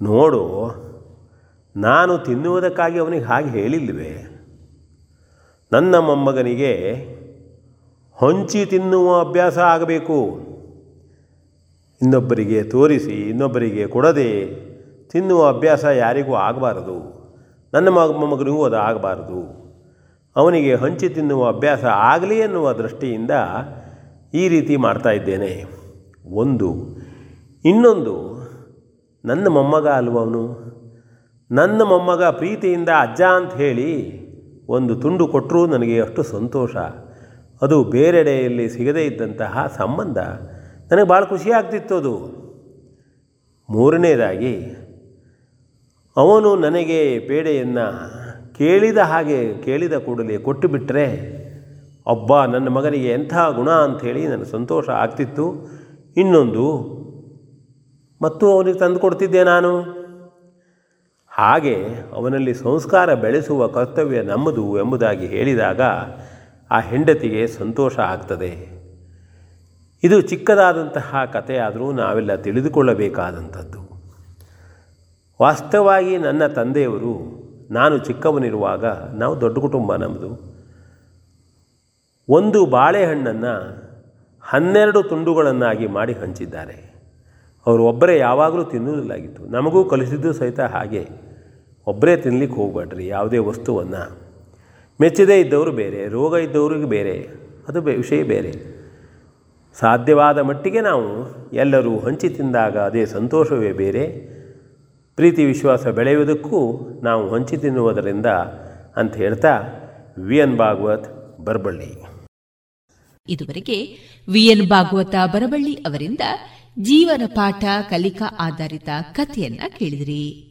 ನೋಡು, ನಾನು ತಿನ್ನುವುದಕ್ಕಾಗಿ ಅವನಿಗೆ ಹಾಗೆ ಹೇಳಿಲ್ವೇ? ನನ್ನ ಮೊಮ್ಮಗನಿಗೆ ಹೊಂಚಿ ತಿನ್ನುವ ಅಭ್ಯಾಸ ಆಗಬೇಕು. ಇನ್ನೊಬ್ಬರಿಗೆ ತೋರಿಸಿ, ಇನ್ನೊಬ್ಬರಿಗೆ ಕೊಡದೆ ತಿನ್ನುವ ಅಭ್ಯಾಸ ಯಾರಿಗೂ ಆಗಬಾರದು. ನನ್ನ ಮಗ ಮೊಮ್ಮಗನಿಗೂ ಅದು ಆಗಬಾರದು. ಅವನಿಗೆ ಹಂಚಿ ತಿನ್ನುವ ಅಭ್ಯಾಸ ಆಗಲಿ ಎನ್ನುವ ದೃಷ್ಟಿಯಿಂದ ಈ ರೀತಿ ಮಾಡ್ತಾ ಇದ್ದೇನೆ. ಒಂದು, ಇನ್ನೊಂದು, ನನ್ನ ಮೊಮ್ಮಗ ಅಲ್ವವನು? ನನ್ನ ಮೊಮ್ಮಗ ಪ್ರೀತಿಯಿಂದ ಅಜ್ಜ ಅಂತ ಹೇಳಿ ಒಂದು ತುಂಡು ಕೊಟ್ಟರೂ ನನಗೆ ಅಷ್ಟು ಸಂತೋಷ. ಅದು ಬೇರೆಡೆಯಲ್ಲಿ ಸಿಗದೇ ಇದ್ದಂತಹ ಸಂಬಂಧ. ನನಗೆ ಭಾಳ ಖುಷಿ ಆಗ್ತಿತ್ತು ಅದು. ಮೂರನೇದಾಗಿ, ಅವನು ನನಗೆ ಪೇಡೆಯನ್ನು ಕೇಳಿದ ಹಾಗೆ ಕೇಳಿದ ಕೂಡಲೇ ಕೊಟ್ಟು ಬಿಟ್ಟರೆ ಒಬ್ಬ ನನ್ನ ಮಗನಿಗೆ ಎಂಥ ಗುಣ ಅಂಥೇಳಿ ನನಗೆ ಸಂತೋಷ ಆಗ್ತಿತ್ತು. ಇನ್ನೊಂದು, ಮತ್ತು ಅವನಿಗೆ ತಂದು ಕೊಡ್ತಿದ್ದೆ ನಾನು. ಹಾಗೆ ಅವನಲ್ಲಿ ಸಂಸ್ಕಾರ ಬೆಳೆಸುವ ಕರ್ತವ್ಯ ನಮ್ಮದು ಎಂಬುದಾಗಿ ಹೇಳಿದಾಗ ಆ ಹೆಂಡತಿಗೆ ಸಂತೋಷ ಆಗ್ತದೆ. ಇದು ಚಿಕ್ಕದಾದಂತಹ ಕಥೆಯಾದರೂ ನಾವೆಲ್ಲ ತಿಳಿದುಕೊಳ್ಳಬೇಕಾದಂಥದ್ದು. ವಾಸ್ತವವಾಗಿ ನನ್ನ ತಂದೆಯವರು ನಾನು ಚಿಕ್ಕವನಿರುವಾಗ ನಾವು ದೊಡ್ಡ ಕುಟುಂಬ ನಮ್ಮದು. ಒಂದು ಬಾಳೆಹಣ್ಣನ್ನು ಹನ್ನೆರಡು ತುಂಡುಗಳನ್ನಾಗಿ ಮಾಡಿ ಹಂಚಿದ್ದಾರೆ. ಅವರು ಒಬ್ಬರೇ ಯಾವಾಗಲೂ ತಿನ್ನುವುದಿಲ್ಲಾಗಿತ್ತು. ನಮಗೂ ಕಲಿಸಿದ್ದು ಸಹಿತ ಹಾಗೆ. ಒಬ್ಬರೇ ತಿನ್ನಲಿಕ್ಕೆ ಹೋಗಬೇಡ್ರಿ, ಯಾವುದೇ ವಸ್ತುವನ್ನು. ಮೆಚ್ಚದೇ ಇದ್ದವರು ಬೇರೆ, ರೋಗ ಇದ್ದವ್ರಿಗೆ ಬೇರೆ, ಅದು ಬೇ, ವಿಷಯ ಬೇರೆ. ಸಾಧ್ಯವಾದ ಮಟ್ಟಿಗೆ ನಾವು ಎಲ್ಲರೂ ಹಂಚಿ ತಿಂದಾಗ ಅದೇ ಸಂತೋಷವೇ ಬೇರೆ. ಪ್ರೀತಿ ವಿಶ್ವಾಸ ಬೆಳೆಯುವುದಕ್ಕೂ ನಾವು ಹಂಚಿ ತಿನ್ನುವುದರಿಂದ ಅಂತ ಹೇಳ್ತಾ ವಿ ಎನ್ ಭಾಗವತ್ ಬರಬಳ್ಳಿ. ಇದುವರೆಗೆ ವಿ ಎನ್ ಭಾಗವತ ಬರಬಳ್ಳಿ ಅವರಿಂದ ಜೀವನ ಪಾಠ ಕಲಿಕಾ ಆಧಾರಿತ ಕಥೆಯನ್ನ ಕೇಳಿದ್ರಿ.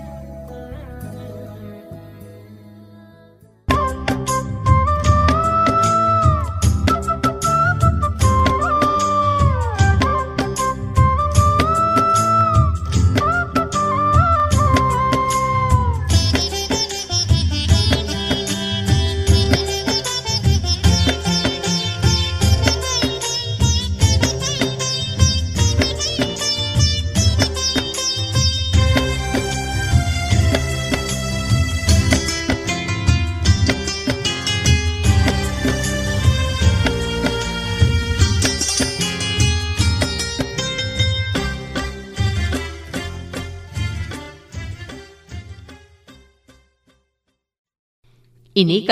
ಇನ್ನೀಗ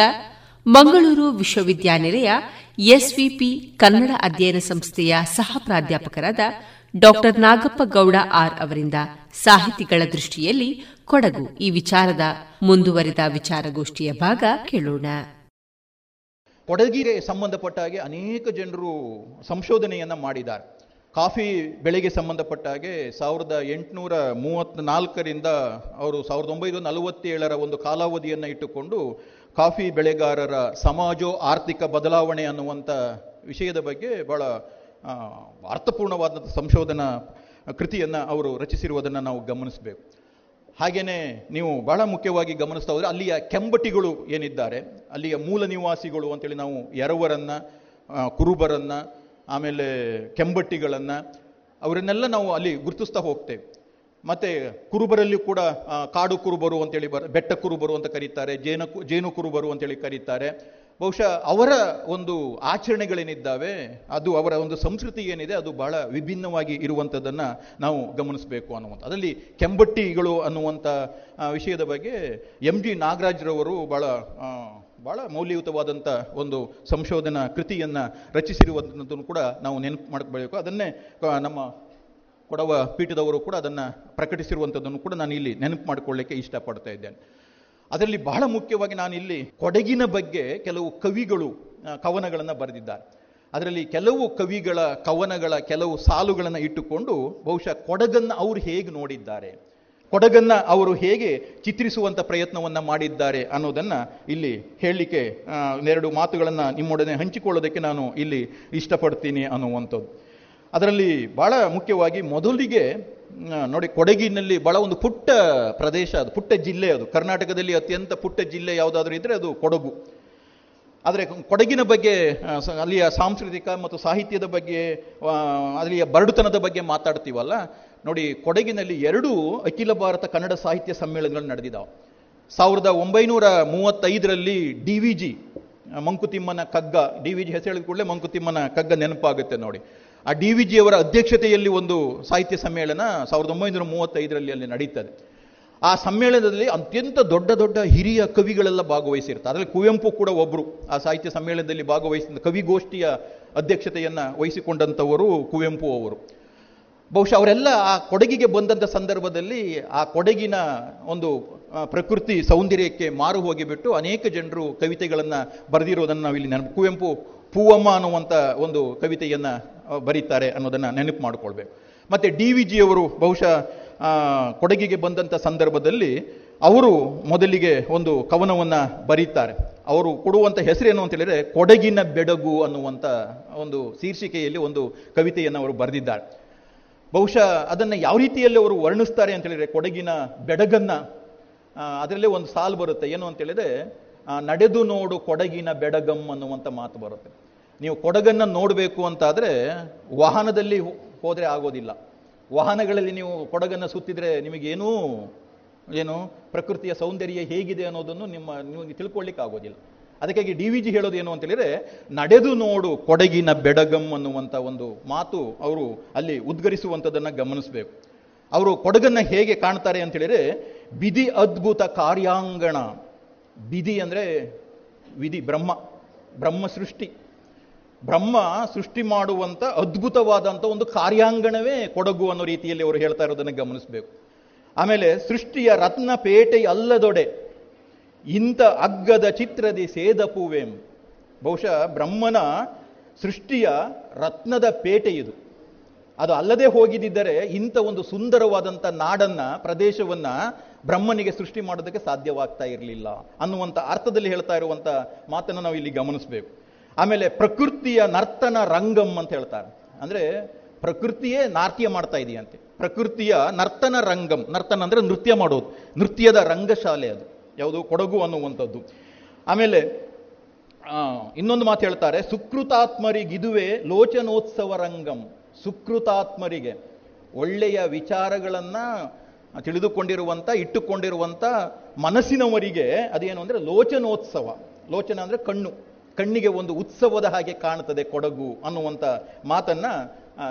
ಮಂಗಳೂರು ವಿಶ್ವವಿದ್ಯಾನಿಲಯ ಎಸ್ವಿಪಿ ಕನ್ನಡ ಅಧ್ಯಯನ ಸಂಸ್ಥೆಯ ಸಹ ಪ್ರಾಧ್ಯಾಪಕರಾದ ಡಾಕ್ಟರ್ ನಾಗಪ್ಪ ಗೌಡ ಆರ್ ಅವರಿಂದ ಸಾಹಿತಿಗಳ ದೃಷ್ಟಿಯಲ್ಲಿ ಕೊಡಗು ಈ ವಿಚಾರದ ಮುಂದುವರಿದ ವಿಚಾರಗೋಷ್ಠಿಯ ಭಾಗ ಕೇಳೋಣ. ಕೊಡಗಿಗೆ ಸಂಬಂಧಪಟ್ಟ ಹಾಗೆ ಅನೇಕ ಜನರು ಸಂಶೋಧನೆಯನ್ನ ಮಾಡಿದ್ದಾರೆ. ಕಾಫಿ ಬೆಳೆಗೆ ಸಂಬಂಧಪಟ್ಟ ಹಾಗೆ ಸಾವಿರದ ಎಂಟುನೂರ ನಾಲ್ಕರಿಂದ ಅವರು ಸಾವಿರದ ಒಂಬೈನೂರ ನಲವತ್ತೇಳರ ಒಂದು ಕಾಲಾವಧಿಯನ್ನು ಇಟ್ಟುಕೊಂಡು ಕಾಫಿ ಬೆಳೆಗಾರರ ಸಮಾಜೋ ಆರ್ಥಿಕ ಬದಲಾವಣೆ ಅನ್ನುವಂಥ ವಿಷಯದ ಬಗ್ಗೆ ಬಹಳ ಅರ್ಥಪೂರ್ಣವಾದಂಥ ಸಂಶೋಧನಾ ಕೃತಿಯನ್ನು ಅವರು ರಚಿಸಿರುವುದನ್ನು ನಾವು ಗಮನಿಸಬೇಕು. ಹಾಗೆಯೇ ನೀವು ಬಹಳ ಮುಖ್ಯವಾಗಿ ಗಮನಿಸ್ತಾ ಹೋದರೆ ಅಲ್ಲಿಯ ಕೆಂಬಟಿಗಳು ಏನಿದ್ದಾರೆ, ಅಲ್ಲಿಯ ಮೂಲ ನಿವಾಸಿಗಳು ಅಂತೇಳಿ ನಾವು ಎರವರನ್ನು ಕುರುಬರನ್ನು, ಆಮೇಲೆ ಕೆಂಬಟ್ಟಿಗಳನ್ನು, ಅವರನ್ನೆಲ್ಲ ನಾವು ಅಲ್ಲಿ ಗುರುತಿಸ್ತಾ ಹೋಗ್ತೇವೆ. ಮತ್ತೆ ಕುರುಬರಲ್ಲಿ ಕೂಡ ಕಾಡು ಕುರುಬರು ಅಂತೇಳಿ ಬರ, ಬೆಟ್ಟ ಕುರುಬರು ಅಂತ ಕರೀತಾರೆ, ಜೇನು ಜೇನು ಕುರುಬರು ಅಂತೇಳಿ ಕರೀತಾರೆ. ಬಹುಶಃ ಅವರ ಒಂದು ಆಚರಣೆಗಳೇನಿದ್ದಾವೆ, ಅದು ಅವರ ಒಂದು ಸಂಸ್ಕೃತಿ ಏನಿದೆ, ಅದು ಬಹಳ ವಿಭಿನ್ನವಾಗಿ ಇರುವಂಥದ್ದನ್ನು ನಾವು ಗಮನಿಸಬೇಕು ಅನ್ನುವಂಥ ಅದರಲ್ಲಿ ಕೆಂಬಟ್ಟಿಗಳು ಅನ್ನುವಂಥ ವಿಷಯದ ಬಗ್ಗೆ ಎಂ ಜಿ ನಾಗರಾಜ್ರವರು ಬಹಳ ಬಹಳ ಮೌಲ್ಯಯುತವಾದಂಥ ಒಂದು ಸಂಶೋಧನಾ ಕೃತಿಯನ್ನು ರಚಿಸಿರುವಂಥದ್ದನ್ನು ಕೂಡ ನಾವು ನೆನಪು ಮಾಡ್ಕೋಬೇಕು ಅದನ್ನೇ ನಮ್ಮ ಕೊಡವ ಪೀಠದವರು ಕೂಡ ಅದನ್ನು ಪ್ರಕಟಿಸಿರುವಂಥದ್ದನ್ನು ಕೂಡ ನಾನು ಇಲ್ಲಿ ನೆನಪು ಮಾಡಿಕೊಳ್ಳಿಕ್ಕೆ ಇಷ್ಟಪಡ್ತಾ ಇದ್ದೇನೆ. ಅದರಲ್ಲಿ ಬಹಳ ಮುಖ್ಯವಾಗಿ ನಾನು ಇಲ್ಲಿ ಕೊಡಗಿನ ಬಗ್ಗೆ ಕೆಲವು ಕವಿಗಳು ಕವನಗಳನ್ನು ಬರೆದಿದ್ದಾರೆ. ಅದರಲ್ಲಿ ಕೆಲವು ಕವಿಗಳ ಕವನಗಳ ಕೆಲವು ಸಾಲುಗಳನ್ನು ಇಟ್ಟುಕೊಂಡು ಬಹುಶಃ ಕೊಡಗನ್ನು ಅವರು ಹೇಗೆ ನೋಡಿದ್ದಾರೆ, ಕೊಡಗನ್ನು ಅವರು ಹೇಗೆ ಚಿತ್ರಿಸುವಂಥ ಪ್ರಯತ್ನವನ್ನು ಮಾಡಿದ್ದಾರೆ ಅನ್ನೋದನ್ನು ಇಲ್ಲಿ ಹೇಳಲಿಕ್ಕೆ ಎರಡು ಮಾತುಗಳನ್ನು ನಿಮ್ಮೊಡನೆ ಹಂಚಿಕೊಳ್ಳೋದಕ್ಕೆ ನಾನು ಇಲ್ಲಿ ಇಷ್ಟಪಡ್ತೀನಿ ಅನ್ನುವಂಥದ್ದು. ಅದರಲ್ಲಿ ಬಹಳ ಮುಖ್ಯವಾಗಿ ಮೊದಲಿಗೆ ನೋಡಿ ಕೊಡಗಿನಲ್ಲಿ ಬಹಳ ಒಂದು ಪುಟ್ಟ ಪ್ರದೇಶ ಅದು, ಪುಟ್ಟ ಜಿಲ್ಲೆ ಅದು. ಕರ್ನಾಟಕದಲ್ಲಿ ಅತ್ಯಂತ ಪುಟ್ಟ ಜಿಲ್ಲೆ ಯಾವುದಾದ್ರೂ ಇದ್ದರೆ ಅದು ಕೊಡಗು. ಆದರೆ ಕೊಡಗಿನ ಬಗ್ಗೆ ಅಲ್ಲಿಯ ಸಾಂಸ್ಕೃತಿಕ ಮತ್ತು ಸಾಹಿತ್ಯದ ಬಗ್ಗೆ ಅಲ್ಲಿಯ ಬರಡುತನದ ಬಗ್ಗೆ ಮಾತಾಡ್ತೀವಲ್ಲ, ನೋಡಿ ಕೊಡಗಿನಲ್ಲಿ ಎರಡು ಅಖಿಲ ಭಾರತ ಕನ್ನಡ ಸಾಹಿತ್ಯ ಸಮ್ಮೇಳನಗಳು ನಡೆದಿದ್ದಾವೆ ಸಾವಿರದ ಒಂಬೈನೂರ ಮೂವತ್ತೈದರಲ್ಲಿ ಡಿ ವಿ ಜಿ ಮಂಕುತಿಮ್ಮನ ಕಗ್ಗ, ಡಿ ವಿ ಜಿ ಹೆಸರು ಕೂಡಲೇ ಮಂಕುತಿಮ್ಮನ ಕಗ್ಗ ನೆನಪಾಗುತ್ತೆ ನೋಡಿ. ಆ ಡಿ ವಿ ಜಿಯವರ ಅಧ್ಯಕ್ಷತೆಯಲ್ಲಿ ಒಂದು ಸಾಹಿತ್ಯ ಸಮ್ಮೇಳನ ಸಾವಿರದ ಒಂಬೈನೂರ ಮೂವತ್ತೈದರಲ್ಲಿ ಅಲ್ಲಿ ನಡೀತದೆ. ಆ ಸಮ್ಮೇಳನದಲ್ಲಿ ಅತ್ಯಂತ ದೊಡ್ಡ ದೊಡ್ಡ ಹಿರಿಯ ಕವಿಗಳೆಲ್ಲ ಭಾಗವಹಿಸಿರ್ತಾರೆ. ಅದರಲ್ಲಿ ಕುವೆಂಪು ಕೂಡ ಒಬ್ಬರು ಆ ಸಾಹಿತ್ಯ ಸಮ್ಮೇಳನದಲ್ಲಿ ಭಾಗವಹಿಸಿದ ಕವಿಗೋಷ್ಠಿಯ ಅಧ್ಯಕ್ಷತೆಯನ್ನು ವಹಿಸಿಕೊಂಡಂಥವರು ಕುವೆಂಪು ಅವರು. ಬಹುಶಃ ಅವರೆಲ್ಲ ಆ ಕೊಡಗಿಗೆ ಬಂದಂಥ ಸಂದರ್ಭದಲ್ಲಿ ಆ ಕೊಡಗಿನ ಒಂದು ಪ್ರಕೃತಿ ಸೌಂದರ್ಯಕ್ಕೆ ಮಾರು ಹೋಗಿಬಿಟ್ಟು ಅನೇಕ ಜನರು ಕವಿತೆಗಳನ್ನು ಬರೆದಿರೋದನ್ನು ನಾವು ಇಲ್ಲಿ ನೆನಪು, ಕುವೆಂಪು ಪೂವಮ್ಮ ಅನ್ನುವಂಥ ಒಂದು ಕವಿತೆಯನ್ನು ಬರೀತಾರೆ ಅನ್ನೋದನ್ನು ನೆನಪು ಮಾಡಿಕೊಳ್ಬೇಕು. ಮತ್ತು ಡಿ ವಿ ಜಿಯವರು ಬಹುಶಃ ಕೊಡಗಿಗೆ ಬಂದಂಥ ಸಂದರ್ಭದಲ್ಲಿ ಅವರು ಮೊದಲಿಗೆ ಒಂದು ಕವನವನ್ನು ಬರೀತಾರೆ. ಅವರು ಕೊಡುವಂಥ ಹೆಸರೇನು ಅಂತ ಹೇಳಿದ್ರೆ ಕೊಡಗಿನ ಬೆಡಗು ಅನ್ನುವಂಥ ಒಂದು ಶೀರ್ಷಿಕೆಯಲ್ಲಿ ಒಂದು ಕವಿತೆಯನ್ನು ಅವರು ಬರೆದಿದ್ದಾರೆ. ಬಹುಶಃ ಅದನ್ನು ಯಾವ ರೀತಿಯಲ್ಲಿ ಅವರು ವರ್ಣಿಸ್ತಾರೆ ಅಂತ ಹೇಳಿದ್ರೆ ಕೊಡಗಿನ ಬೆಡಗನ್ನು ಅದರಲ್ಲೇ ಒಂದು ಸಾಲು ಬರುತ್ತೆ. ಏನು ಅಂತ ಹೇಳಿದ್ರೆ ನಡೆದು ನೋಡು ಕೊಡಗಿನ ಬೆಡಗಮ್ ಅನ್ನುವಂಥ ಮಾತು ಬರುತ್ತೆ. ನೀವು ಕೊಡಗನ್ನು ನೋಡಬೇಕು ಅಂತಾದರೆ ವಾಹನದಲ್ಲಿ ಹೋದರೆ ಆಗೋದಿಲ್ಲ. ವಾಹನಗಳಲ್ಲಿ ನೀವು ಕೊಡಗನ್ನು ಸುತ್ತಿದ್ರೆ ನಿಮಗೇನೂ, ಏನು, ಪ್ರಕೃತಿಯ ಸೌಂದರ್ಯ ಹೇಗಿದೆ ಅನ್ನೋದನ್ನು ನಿಮ್ಮ ನೀವು ತಿಳ್ಕೊಳ್ಳಿಕ್ಕೆ ಆಗೋದಿಲ್ಲ. ಅದಕ್ಕಾಗಿ ಡಿ ವಿ ಜಿ ಹೇಳೋದು ಏನು ಅಂತೇಳಿದರೆ ನಡೆದು ನೋಡು ಕೊಡಗಿನ ಬೆಡಗಂ ಅನ್ನುವಂಥ ಒಂದು ಮಾತು ಅವರು ಅಲ್ಲಿ ಉದ್ಗರಿಸುವಂಥದ್ದನ್ನು ಗಮನಿಸಬೇಕು. ಅವರು ಕೊಡಗನ್ನು ಹೇಗೆ ಕಾಣ್ತಾರೆ ಅಂತೇಳಿದರೆ ಬಿದಿ ಅದ್ಭುತ ಕಾರ್ಯಾಂಗಣ. ಬಿದಿ ಅಂದರೆ ವಿಧಿ ಬ್ರಹ್ಮ ಬ್ರಹ್ಮ ಸೃಷ್ಟಿ. ಬ್ರಹ್ಮ ಸೃಷ್ಟಿ ಮಾಡುವಂಥ ಅದ್ಭುತವಾದಂಥ ಒಂದು ಕಾರ್ಯಾಂಗಣವೇ ಕೊಡಗು ಅನ್ನೋ ರೀತಿಯಲ್ಲಿ ಅವರು ಹೇಳ್ತಾ ಇರೋದನ್ನು ಗಮನಿಸಬೇಕು. ಆಮೇಲೆ ಸೃಷ್ಟಿಯ ರತ್ನ ಪೇಟೆ ಅಲ್ಲದೊಡೆ ಇಂಥ ಅಗ್ಗದ ಚಿತ್ರದಿ ಸೇದ ಪೂವೆಂ ಬಹುಶಃ ಬ್ರಹ್ಮನ ಸೃಷ್ಟಿಯ ರತ್ನದ ಪೇಟೆ ಇದು. ಅದು ಅಲ್ಲದೆ ಹೋಗಿದ್ದರೆ ಇಂಥ ಒಂದು ಸುಂದರವಾದಂಥ ನಾಡನ್ನ, ಪ್ರದೇಶವನ್ನ ಬ್ರಹ್ಮನಿಗೆ ಸೃಷ್ಟಿ ಮಾಡೋದಕ್ಕೆ ಸಾಧ್ಯವಾಗ್ತಾ ಇರಲಿಲ್ಲ ಅನ್ನುವಂಥ ಅರ್ಥದಲ್ಲಿ ಹೇಳ್ತಾ ಇರುವಂಥ ಮಾತನ್ನು ನಾವು ಇಲ್ಲಿ ಗಮನಿಸಬೇಕು. ಆಮೇಲೆ ಪ್ರಕೃತಿಯ ನರ್ತನ ರಂಗಂ ಅಂತ ಹೇಳ್ತಾರೆ. ಅಂದರೆ ಪ್ರಕೃತಿಯೇ ನಾಟ್ಯ ಮಾಡ್ತಾ ಇದೆಯಂತೆ. ಪ್ರಕೃತಿಯ ನರ್ತನ ರಂಗಂ. ನರ್ತನ ಅಂದರೆ ನೃತ್ಯ ಮಾಡೋದು. ನೃತ್ಯದ ರಂಗಶಾಲೆ ಅದು. ಯಾವುದು? ಕೊಡಗು ಅನ್ನುವಂಥದ್ದು. ಆಮೇಲೆ ಇನ್ನೊಂದು ಮಾತು ಹೇಳ್ತಾರೆ ಸುಕೃತಾತ್ಮರಿಗಿದುವೆ ಲೋಚನೋತ್ಸವ ರಂಗಂ. ಸುಕೃತಾತ್ಮರಿಗೆ. ಒಳ್ಳೆಯ ವಿಚಾರಗಳನ್ನು ತಿಳಿದುಕೊಂಡಿರುವಂಥ ಇಟ್ಟುಕೊಂಡಿರುವಂಥ ಮನಸ್ಸಿನವರಿಗೆ ಅದೇನು ಅಂದರೆ ಲೋಚನೋತ್ಸವ. ಲೋಚನ ಅಂದರೆ ಕಣ್ಣು. ಕಣ್ಣಿಗೆ ಒಂದು ಉತ್ಸವದ ಹಾಗೆ ಕಾಣುತ್ತದೆ ಕೊಡಗು ಅನ್ನುವಂಥ ಮಾತನ್ನ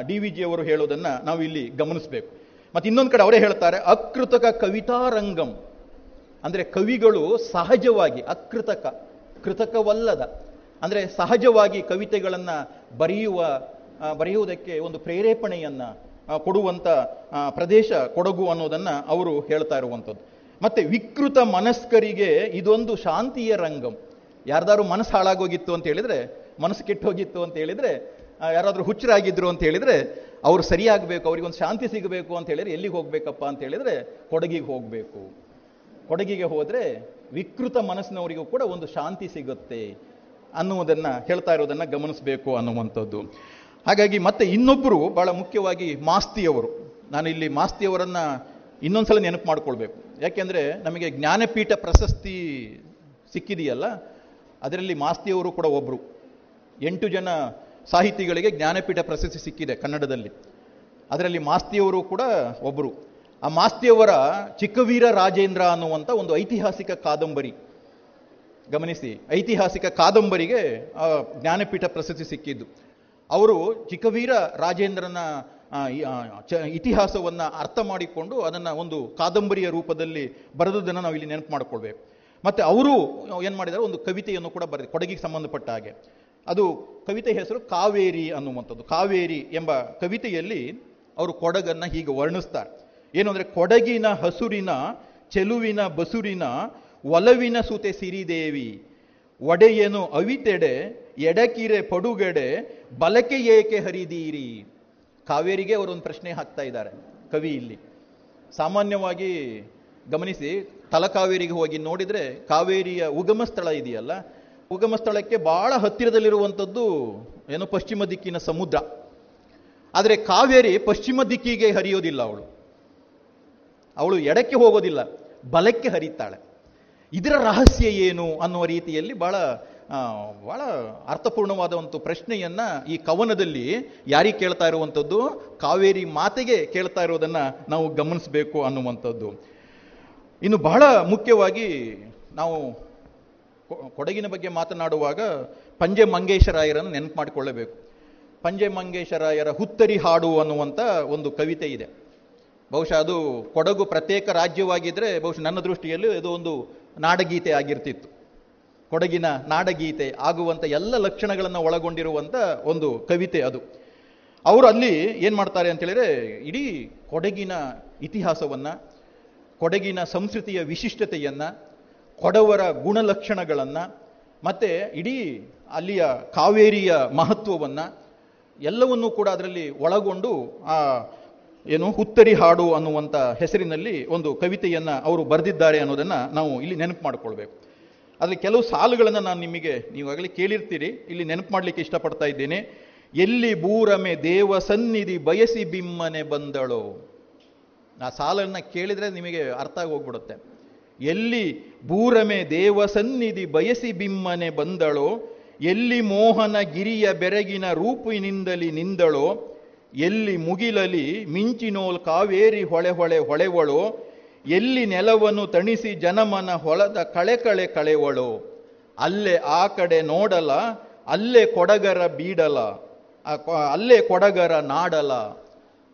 ಡಿ ವಿ ಜಿ ಅವರು ಹೇಳೋದನ್ನ ನಾವು ಇಲ್ಲಿ ಗಮನಿಸಬೇಕು. ಮತ್ತೆ ಇನ್ನೊಂದು ಕಡೆ ಅವರೇ ಹೇಳ್ತಾರೆ, ಅಕೃತಕ ಕವಿತಾರಂಗಂ. ಅಂದ್ರೆ ಕವಿಗಳು ಸಹಜವಾಗಿ, ಅಕೃತಕ, ಕೃತಕವಲ್ಲದ. ಅಂದ್ರೆ ಸಹಜವಾಗಿ ಕವಿತೆಗಳನ್ನು ಬರೆಯುವ ಬರೆಯುವುದಕ್ಕೆ ಒಂದು ಪ್ರೇರೇಪಣೆಯನ್ನ ಕೊಡುವಂಥ ಪ್ರದೇಶ ಕೊಡಗು ಅನ್ನೋದನ್ನು ಅವರು ಹೇಳ್ತಾ ಇರುವಂಥದ್ದು ಮತ್ತೆ ವಿಕೃತ ಮನಸ್ಕರಿಗೆ ಇದೊಂದು ಶಾಂತಿಯ ರಂಗಂ. ಯಾರ್ದಾರು ಮನಸ್ಸು ಹಾಳಾಗೋಗಿತ್ತು ಅಂತ ಹೇಳಿದ್ರೆ, ಮನಸ್ಸು ಕೆಟ್ಟು ಹೋಗಿತ್ತು ಅಂತ ಹೇಳಿದ್ರೆ ಯಾರಾದರೂ ಯಾರಾದ್ರೂ ಹುಚ್ಚರಾಗಿದ್ರು ಅಂತ ಹೇಳಿದ್ರೆ, ಅವ್ರು ಸರಿಯಾಗಬೇಕು, ಅವ್ರಿಗೊಂದು ಶಾಂತಿ ಸಿಗಬೇಕು ಅಂತ ಹೇಳಿದ್ರೆ ಎಲ್ಲಿಗೆ ಹೋಗ್ಬೇಕಪ್ಪ ಅಂತ ಹೇಳಿದ್ರೆ ಕೊಡಗಿಗೆ ಹೋಗಬೇಕು. ಕೊಡಗಿಗೆ ಹೋದರೆ ವಿಕೃತ ಮನಸ್ಸಿನವರಿಗೂ ಕೂಡ ಒಂದು ಶಾಂತಿ ಸಿಗುತ್ತೆ ಅನ್ನುವುದನ್ನ ಹೇಳ್ತಾ ಇರೋದನ್ನ ಗಮನಿಸಬೇಕು ಅನ್ನುವಂಥದ್ದು. ಹಾಗಾಗಿ ಮತ್ತೆ ಇನ್ನೊಬ್ಬರು ಬಹಳ ಮುಖ್ಯವಾಗಿ ಮಾಸ್ತಿಯವರು. ನಾನು ಇಲ್ಲಿ ಮಾಸ್ತಿಯವರನ್ನ ಇನ್ನೊಂದ್ಸಲ ನೆನಪು ಮಾಡ್ಕೊಳ್ಬೇಕು. ಯಾಕೆಂದ್ರೆ ನಮಗೆ ಜ್ಞಾನಪೀಠ ಪ್ರಶಸ್ತಿ ಸಿಕ್ಕಿದೆಯಲ್ಲ ಅದರಲ್ಲಿ ಮಾಸ್ತಿಯವರು ಕೂಡ ಒಬ್ಬರು ಎಂಟು ಜನ ಸಾಹಿತಿಗಳಿಗೆ ಜ್ಞಾನಪೀಠ ಪ್ರಶಸ್ತಿ ಸಿಕ್ಕಿದೆ ಕನ್ನಡದಲ್ಲಿ. ಅದರಲ್ಲಿ ಮಾಸ್ತಿಯವರು ಕೂಡ ಒಬ್ಬರು ಆ ಮಾಸ್ತಿಯವರ ಚಿಕ್ಕವೀರ ರಾಜೇಂದ್ರ ಅನ್ನುವಂಥ ಒಂದು ಐತಿಹಾಸಿಕ ಕಾದಂಬರಿ. ಗಮನಿಸಿ, ಐತಿಹಾಸಿಕ ಕಾದಂಬರಿಗೆ ಜ್ಞಾನಪೀಠ ಪ್ರಶಸ್ತಿ ಸಿಕ್ಕಿದ್ದು. ಅವರು ಚಿಕ್ಕವೀರ ರಾಜೇಂದ್ರನ ಇತಿಹಾಸವನ್ನ ಅರ್ಥ ಮಾಡಿಕೊಂಡು ಅದನ್ನು ಒಂದು ಕಾದಂಬರಿಯ ರೂಪದಲ್ಲಿ ಬರೆದದನ್ನು ನಾವು ಇಲ್ಲಿ ನೆನಪು ಮಾಡ್ಕೊಳ್ಬೇಕು. ಮತ್ತೆ ಅವರು ಏನು ಮಾಡಿದ್ದಾರೆ? ಒಂದು ಕವಿತೆಯನ್ನು ಕೂಡ ಬರೆದ, ಕೊಡಗಿಗೆ ಸಂಬಂಧಪಟ್ಟ ಹಾಗೆ. ಅದು ಕವಿತೆ ಹೆಸರು ಕಾವೇರಿ ಅನ್ನುವಂಥದ್ದು. ಕಾವೇರಿ ಎಂಬ ಕವಿತೆಯಲ್ಲಿ ಅವರು ಕೊಡಗನ್ನು ಹೀಗೆ ವರ್ಣಿಸ್ತಾರೆ. ಏನು ಅಂದರೆ, ಕೊಡಗಿನ ಹಸುರಿನ, ಚೆಲುವಿನ ಬಸುರಿನ, ಒಲವಿನ ಸುತೆ ಸಿರಿದೇವಿ, ಒಡೆಯನು ಅವಿತೆಡೆ, ಎಡಕಿರೆ ಪಡುಗೆಡೆ, ಬಲಕೆ ಏಕೆ ಹರಿದೀರಿ? ಕಾವೇರಿಗೆ ಅವರು ಒಂದು ಪ್ರಶ್ನೆ ಹಾಕ್ತಾ ಇದ್ದಾರೆ ಕವಿ ಇಲ್ಲಿ. ಸಾಮಾನ್ಯವಾಗಿ ಗಮನಿಸಿ ತಲಕಾವೇರಿಗೆ ಹೋಗಿ ನೋಡಿದರೆ ಕಾವೇರಿಯ ಉಗಮ ಸ್ಥಳ ಇದೆಯಲ್ಲ, ಉಗಮ ಸ್ಥಳಕ್ಕೆ ಬಹಳ ಹತ್ತಿರದಲ್ಲಿರುವಂಥದ್ದು ಏನು ಪಶ್ಚಿಮ ದಿಕ್ಕಿನ ಸಮುದ್ರ. ಆದರೆ ಕಾವೇರಿ ಪಶ್ಚಿಮ ದಿಕ್ಕಿಗೆ ಹರಿಯೋದಿಲ್ಲ ಅವಳು. ಅವಳು ಎಡಕ್ಕೆ ಹೋಗೋದಿಲ್ಲ, ಬಲಕ್ಕೆ ಹರಿತಾಳೆ. ಇದರ ರಹಸ್ಯ ಏನು ಅನ್ನುವ ರೀತಿಯಲ್ಲಿ ಬಹಳ ಬಹಳ ಅರ್ಥಪೂರ್ಣವಾದ ಒಂದು ಪ್ರಶ್ನೆಯನ್ನ ಈ ಕವನದಲ್ಲಿ ಯಾರಿಗೆ ಕೇಳ್ತಾ ಇರುವಂಥದ್ದು? ಕಾವೇರಿ ಮಾತೆಗೆ ಕೇಳ್ತಾ ಇರೋದನ್ನ ನಾವು ಗಮನಿಸಬೇಕು ಅನ್ನುವಂಥದ್ದು. ಇನ್ನು ಬಹಳ ಮುಖ್ಯವಾಗಿ ನಾವು ಕೊಡಗಿನ ಬಗ್ಗೆ ಮಾತನಾಡುವಾಗ ಪಂಜೆ ಮಂಗೇಶರಾಯರನ್ನು ನೆನಪು ಮಾಡಿಕೊಳ್ಳಬೇಕು. ಪಂಜೆ ಮಂಗೇಶರಾಯರ ಹುತ್ತರಿ ಹಾಡು ಅನ್ನುವಂಥ ಒಂದು ಕವಿತೆ ಇದೆ. ಬಹುಶಃ ಅದು ಕೊಡಗು ಪ್ರತ್ಯೇಕ ರಾಜ್ಯವಾಗಿದ್ದರೆ ಬಹುಶಃ ನನ್ನ ದೃಷ್ಟಿಯಲ್ಲಿ ಇದು ಒಂದು ನಾಡಗೀತೆ ಆಗಿರ್ತಿತ್ತು. ಕೊಡಗಿನ ನಾಡಗೀತೆ ಆಗುವಂಥ ಎಲ್ಲ ಲಕ್ಷಣಗಳನ್ನು ಒಳಗೊಂಡಿರುವಂಥ ಒಂದು ಕವಿತೆ ಅದು. ಅವರು ಅಲ್ಲಿ ಏನು ಮಾಡ್ತಾರೆ ಅಂತೇಳಿದರೆ ಇಡೀ ಕೊಡಗಿನ ಇತಿಹಾಸವನ್ನ ಕೊಡಗಿನ ಸಂಸ್ಕೃತಿಯ ವಿಶಿಷ್ಟತೆಯನ್ನು, ಕೊಡವರ ಗುಣಲಕ್ಷಣಗಳನ್ನು, ಮತ್ತು ಇಡೀ ಅಲ್ಲಿಯ ಕಾವೇರಿಯ ಮಹತ್ವವನ್ನು ಎಲ್ಲವನ್ನೂ ಕೂಡ ಅದರಲ್ಲಿ ಒಳಗೊಂಡು ಆ ಏನು ಹುತ್ತರಿ ಹಾಡು ಅನ್ನುವಂಥ ಹೆಸರಿನಲ್ಲಿ ಒಂದು ಕವಿತೆಯನ್ನು ಅವರು ಬರೆದಿದ್ದಾರೆ ಅನ್ನೋದನ್ನು ನಾವು ಇಲ್ಲಿ ನೆನಪು ಮಾಡಿಕೊಳ್ಬೇಕು. ಅದರಲ್ಲಿ ಕೆಲವು ಸಾಲುಗಳನ್ನು ನಾನು ನಿಮಗೆ ನೀವಾಗಲೇ ಕೇಳಿರ್ತೀರಿ. ಇಲ್ಲಿ ನೆನಪು ಮಾಡಲಿಕ್ಕೆ ಇಷ್ಟಪಡ್ತಾ ಇದ್ದೇನೆ. ಎಲ್ಲಿ ಬೂರಮೆ ದೇವ ಸನ್ನಿಧಿ ಬಯಸಿ ಬಿಮ್ಮನೆ ಬಂದಳೋ. ಆ ಸಾಲನ್ನು ಕೇಳಿದರೆ ನಿಮಗೆ ಅರ್ಥ ಹೋಗ್ಬಿಡುತ್ತೆ ಎಲ್ಲಿ ಬೂರಮೆ ದೇವ ಸನ್ನಿಧಿ ಬಯಸಿ ಬಿಮ್ಮನೆ ಬಂದಳೋ, ಎಲ್ಲಿ ಮೋಹನ ಗಿರಿಯ ಬೆರಗಿನ ರೂಪಿನಿಂದಲಿ ನಿಂದಳೋ, ಎಲ್ಲಿ ಮುಗಿಲಲಿ ಮಿಂಚಿನೋಲ್ ಕಾವೇರಿ ಹೊಳೆ ಹೊಳೆ ಹೊಳೆವಳೋ, ಎಲ್ಲಿ ನೆಲವನ್ನು ತಣಿಸಿ ಜನಮನ ಹೊಳದ ಕಳೆ ಕಳೆ ಕಳೆವಳೋ, ಅಲ್ಲೇ ಆ ಕಡೆ ನೋಡಲ, ಅಲ್ಲೇ ಕೊಡಗರ ಬೀಡಲ ಅಲ್ಲೇ ಕೊಡಗರ ನಾಡಲ,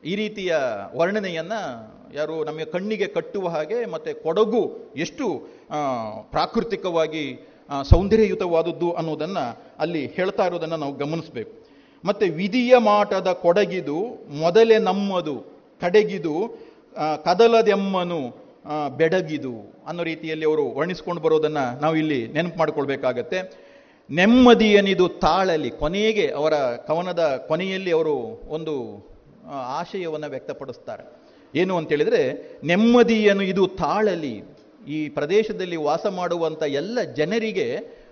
ಈ ರೀತಿಯ ವರ್ಣನೆಯನ್ನ ಯಾರು ನಮಗೆ ಕಣ್ಣಿಗೆ ಕಟ್ಟುವ ಹಾಗೆ ಮತ್ತೆ ಕೊಡಗು ಎಷ್ಟು ಪ್ರಾಕೃತಿಕವಾಗಿ ಸೌಂದರ್ಯಯುತವಾದದ್ದು ಅನ್ನೋದನ್ನು ಅಲ್ಲಿ ಹೇಳ್ತಾ ಇರೋದನ್ನು ನಾವು ಗಮನಿಸಬೇಕು. ಮತ್ತೆ ವಿಧಿಯ ಮಾಟದ ಕೊಡಗಿದು ಮೊದಲೇ ನಮ್ಮದು, ಕಡೆಗಿದು ಕದಲದೆಮ್ಮನು ಬೆಡಗಿದು ಅನ್ನೋ ರೀತಿಯಲ್ಲಿ ಅವರು ವರ್ಣಿಸ್ಕೊಂಡು ಬರೋದನ್ನು ನಾವು ಇಲ್ಲಿ ನೆನಪು ಮಾಡಿಕೊಳ್ಬೇಕಾಗತ್ತೆ. ನೆಮ್ಮದಿಯನಿದು ತಾಳಲಿ, ಕೊನೆಗೆ ಅವರ ಕವನದ ಕೊನೆಯಲ್ಲಿ ಅವರು ಒಂದು ಆಶಯವನ್ನು ವ್ಯಕ್ತಪಡಿಸ್ತಾರೆ. ಏನು ಅಂತೇಳಿದರೆ ನೆಮ್ಮದಿಯನ್ನು ಇದು ತಾಳಲಿ. ಈ ಪ್ರದೇಶದಲ್ಲಿ ವಾಸ ಮಾಡುವಂಥ ಎಲ್ಲ ಜನರಿಗೆ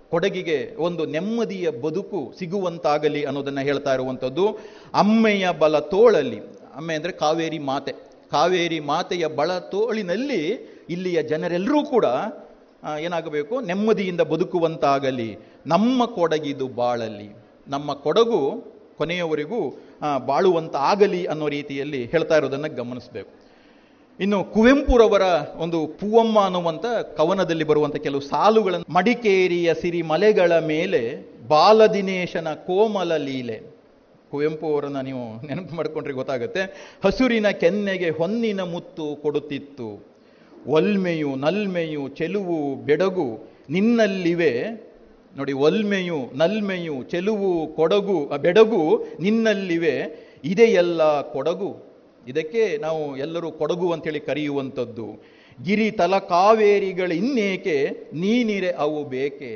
ಕೊಡಗಿಗೆ ಒಂದು ನೆಮ್ಮದಿಯ ಬದುಕು ಸಿಗುವಂತಾಗಲಿ ಅನ್ನೋದನ್ನು ಹೇಳ್ತಾ ಇರುವಂಥದ್ದು. ಅಮ್ಮೆಯ ಬಲ ತೋಳಲಿ. ಅಮ್ಮೆ ಅಂದರೆ ಕಾವೇರಿ ಮಾತೆ. ಕಾವೇರಿ ಮಾತೆಯ ಬಳ ತೋಳಿನಲ್ಲಿ ಇಲ್ಲಿಯ ಜನರೆಲ್ಲರೂ ಕೂಡ ಏನಾಗಬೇಕು? ನೆಮ್ಮದಿಯಿಂದ ಬದುಕುವಂತಾಗಲಿ. ನಮ್ಮ ಕೊಡಗಿದು ಬಾಳಲಿ. ನಮ್ಮ ಕೊಡಗು ಕೊನೆಯವರೆಗೂ ಬಾಳುವಂತ ಆಗಲಿ ಅನ್ನೋ ರೀತಿಯಲ್ಲಿ ಹೇಳ್ತಾ ಇರೋದನ್ನು ಗಮನಿಸಬೇಕು. ಇನ್ನು ಕುವೆಂಪುರವರ ಒಂದು ಪೂವಮ್ಮ ಅನ್ನುವಂಥ ಕವನದಲ್ಲಿ ಬರುವಂಥ ಕೆಲವು ಸಾಲುಗಳನ್ನು ಮಡಿಕೇರಿಯ ಸಿರಿ ಮಲೆಗಳ ಮೇಲೆ ಬಾಲದಿನೇಶನ ಕೋಮಲ ಲೀಲೆ. ಕುವೆಂಪು ಅವರನ್ನು ನೀವು ನೆನಪು ಮಾಡ್ಕೊಂಡ್ರೆ ಗೊತ್ತಾಗುತ್ತೆ. ಹಸುರಿನ ಕೆನ್ನೆಗೆ ಹೊನ್ನಿನ ಮುತ್ತು ಕೊಡುತ್ತಿತ್ತು. ಒಲ್ಮೆಯು ನಲ್ಮೆಯು ಚೆಲುವು ಬೆಡಗು ನಿನ್ನಲ್ಲಿವೆ. ನೋಡಿ, ಒಲ್ಮೆಯು, ನಲ್ಮೆಯು, ಚೆಲುವು, ಕೊಡಗು ಬೆಡಗು ನಿನ್ನಲ್ಲಿವೆ. ಇದೆಯೆಲ್ಲ ಕೊಡಗು. ಇದಕ್ಕೆ ನಾವು ಎಲ್ಲರೂ ಕೊಡಗು ಅಂತೇಳಿ ಕರೆಯುವಂಥದ್ದು. ಗಿರಿ ತಲ ಕಾವೇರಿಗಳ ಇನ್ನೇಕೆ, ನೀನಿರೆ ಅವು ಬೇಕೆ?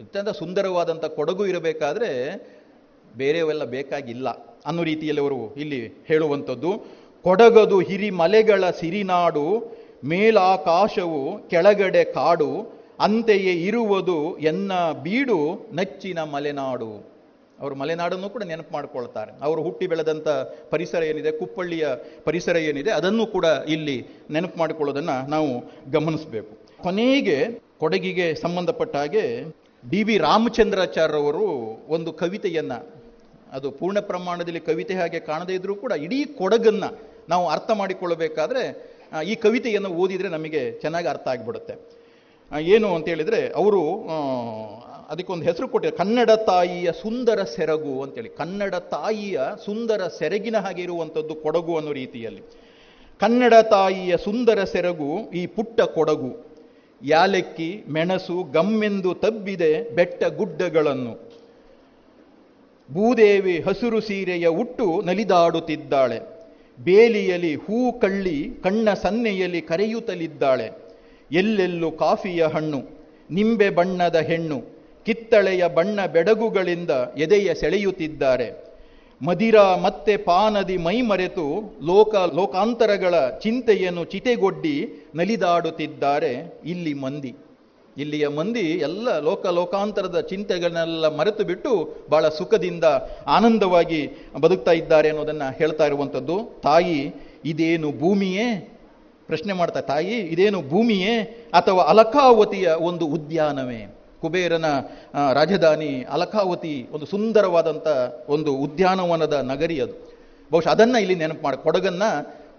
ಅತ್ಯಂತ ಸುಂದರವಾದಂಥ ಕೊಡಗು ಇರಬೇಕಾದ್ರೆ ಬೇರೆಯವೆಲ್ಲ ಬೇಕಾಗಿಲ್ಲ ಅನ್ನೋ ರೀತಿಯಲ್ಲಿ ಅವರು ಇಲ್ಲಿ ಹೇಳುವಂಥದ್ದು. ಕೊಡಗದು ಹಿರಿ ಮಲೆಗಳ ಸಿರಿನಾಡು, ಮೇಲಾಕಾಶವು ಕೆಳಗಡೆ ಕಾಡು ಅಂತೆಯೇ ಇರುವುದು ಎನ್ನ ಬೀಡು ನಚ್ಚಿನ ಮಲೆನಾಡು. ಅವರು ಮಲೆನಾಡನ್ನು ಕೂಡ ನೆನಪು ಮಾಡ್ಕೊಳ್ತಾರೆ. ಅವರು ಹುಟ್ಟಿ ಬೆಳೆದಂಥ ಪರಿಸರ ಏನಿದೆ, ಕುಪ್ಪಳ್ಳಿಯ ಪರಿಸರ ಏನಿದೆ, ಅದನ್ನು ಕೂಡ ಇಲ್ಲಿ ನೆನಪು ಮಾಡಿಕೊಳ್ಳೋದನ್ನು ನಾವು ಗಮನಿಸಬೇಕು. ಕೊನೆಗೆ ಕೊಡಗಿಗೆ ಸಂಬಂಧಪಟ್ಟ ಹಾಗೆ ಡಿ ವಿ ರಾಮಚಂದ್ರಾಚಾರ್ಯವರು ಒಂದು ಕವಿತೆಯನ್ನು, ಅದು ಪೂರ್ಣ ಪ್ರಮಾಣದಲ್ಲಿ ಕವಿತೆ ಹಾಗೆ ಕಾಣದೇ ಇದ್ರೂ ಕೂಡ ಇಡೀ ಕೊಡಗನ್ನು ನಾವು ಅರ್ಥ ಮಾಡಿಕೊಳ್ಳಬೇಕಾದ್ರೆ ಈ ಕವಿತೆಯನ್ನು ಓದಿದರೆ ನಮಗೆ ಚೆನ್ನಾಗಿ ಅರ್ಥ ಆಗಿಬಿಡುತ್ತೆ. ಏನು ಅಂತ ಹೇಳಿದ್ರೆ ಅವರು ಅದಕ್ಕೊಂದು ಹೆಸರು ಕೊಟ್ಟಿದ್ದಾರೆ. ಕನ್ನಡ ತಾಯಿಯ ಸುಂದರ ಸೆರಗು ಅಂತೇಳಿ ಕನ್ನಡ ತಾಯಿಯ ಸುಂದರ ಸೆರಗಿನ ಹಾಗೆ ಇರುವಂಥದ್ದು ಕೊಡಗು ಅನ್ನೋ ರೀತಿಯಲ್ಲಿ. ಕನ್ನಡ ತಾಯಿಯ ಸುಂದರ ಸೆರಗು ಈ ಪುಟ್ಟ ಕೊಡಗು. ಯಾಲಕ್ಕಿ, ಮೆಣಸು, ಗಮ್ಮೆಂದು ತಬ್ಬಿದೆ ಬೆಟ್ಟ ಗುಡ್ಡಗಳನ್ನು. ಭೂದೇವಿ ಹಸಿರು ಸೀರೆಯ ಉಟ್ಟು ನಲಿದಾಡುತ್ತಿದ್ದಾಳೆ. ಬೇಲಿಯಲ್ಲಿ ಹೂ ಕಳ್ಳಿ, ಕಣ್ಣ ಸನ್ನೆಯಲ್ಲಿ ಕರೆಯುತ್ತಲಿದ್ದಾಳೆ. ಎಲ್ಲೆಲ್ಲೂ ಕಾಫಿಯ ಹಣ್ಣು, ನಿಂಬೆ ಬಣ್ಣದ ಹೆಣ್ಣು, ಕಿತ್ತಳೆಯ ಬಣ್ಣ ಬೆಡಗುಗಳಿಂದ ಎದೆಯ ಸೆಳೆಯುತ್ತಿದ್ದಾರೆ. ಮದಿರ ಮತ್ತೆ ಪಾನದಿ ಮೈಮರೆತು ಲೋಕ ಲೋಕಾಂತರಗಳ ಚಿಂತೆಯನ್ನು ಚಿತೆಗೊಡ್ಡಿ ನಲಿದಾಡುತ್ತಿದ್ದಾರೆ ಇಲ್ಲಿ ಮಂದಿ. ಇಲ್ಲಿಯ ಮಂದಿ ಎಲ್ಲ ಲೋಕ ಲೋಕಾಂತರದ ಚಿಂತೆಗಳನ್ನೆಲ್ಲ ಮರೆತು ಬಿಟ್ಟು ಬಹಳ ಸುಖದಿಂದ ಆನಂದವಾಗಿ ಬದುಕ್ತಾ ಇದ್ದಾರೆ ಅನ್ನೋದನ್ನು ಹೇಳ್ತಾ ಇರುವಂಥದ್ದು. ತಾಯಿ, ಇದೇನು ಭೂಮಿಯೇ? ಪ್ರಶ್ನೆ ಮಾಡ್ತಾ, ತಾಯಿ, ಇದೇನು ಭೂಮಿಯೇ ಅಥವಾ ಅಲಕಾವತಿಯ ಒಂದು ಉದ್ಯಾನವೇ? ಕುಬೇರನ ರಾಜಧಾನಿ ಅಲಕಾವತಿ, ಒಂದು ಸುಂದರವಾದಂಥ ಒಂದು ಉದ್ಯಾನವನದ ನಗರಿ ಅದು. ಬಹುಶಃ ಅದನ್ನು ಇಲ್ಲಿ ನೆನಪು ಮಾಡಿ. ಕೊಡಗನ್ನ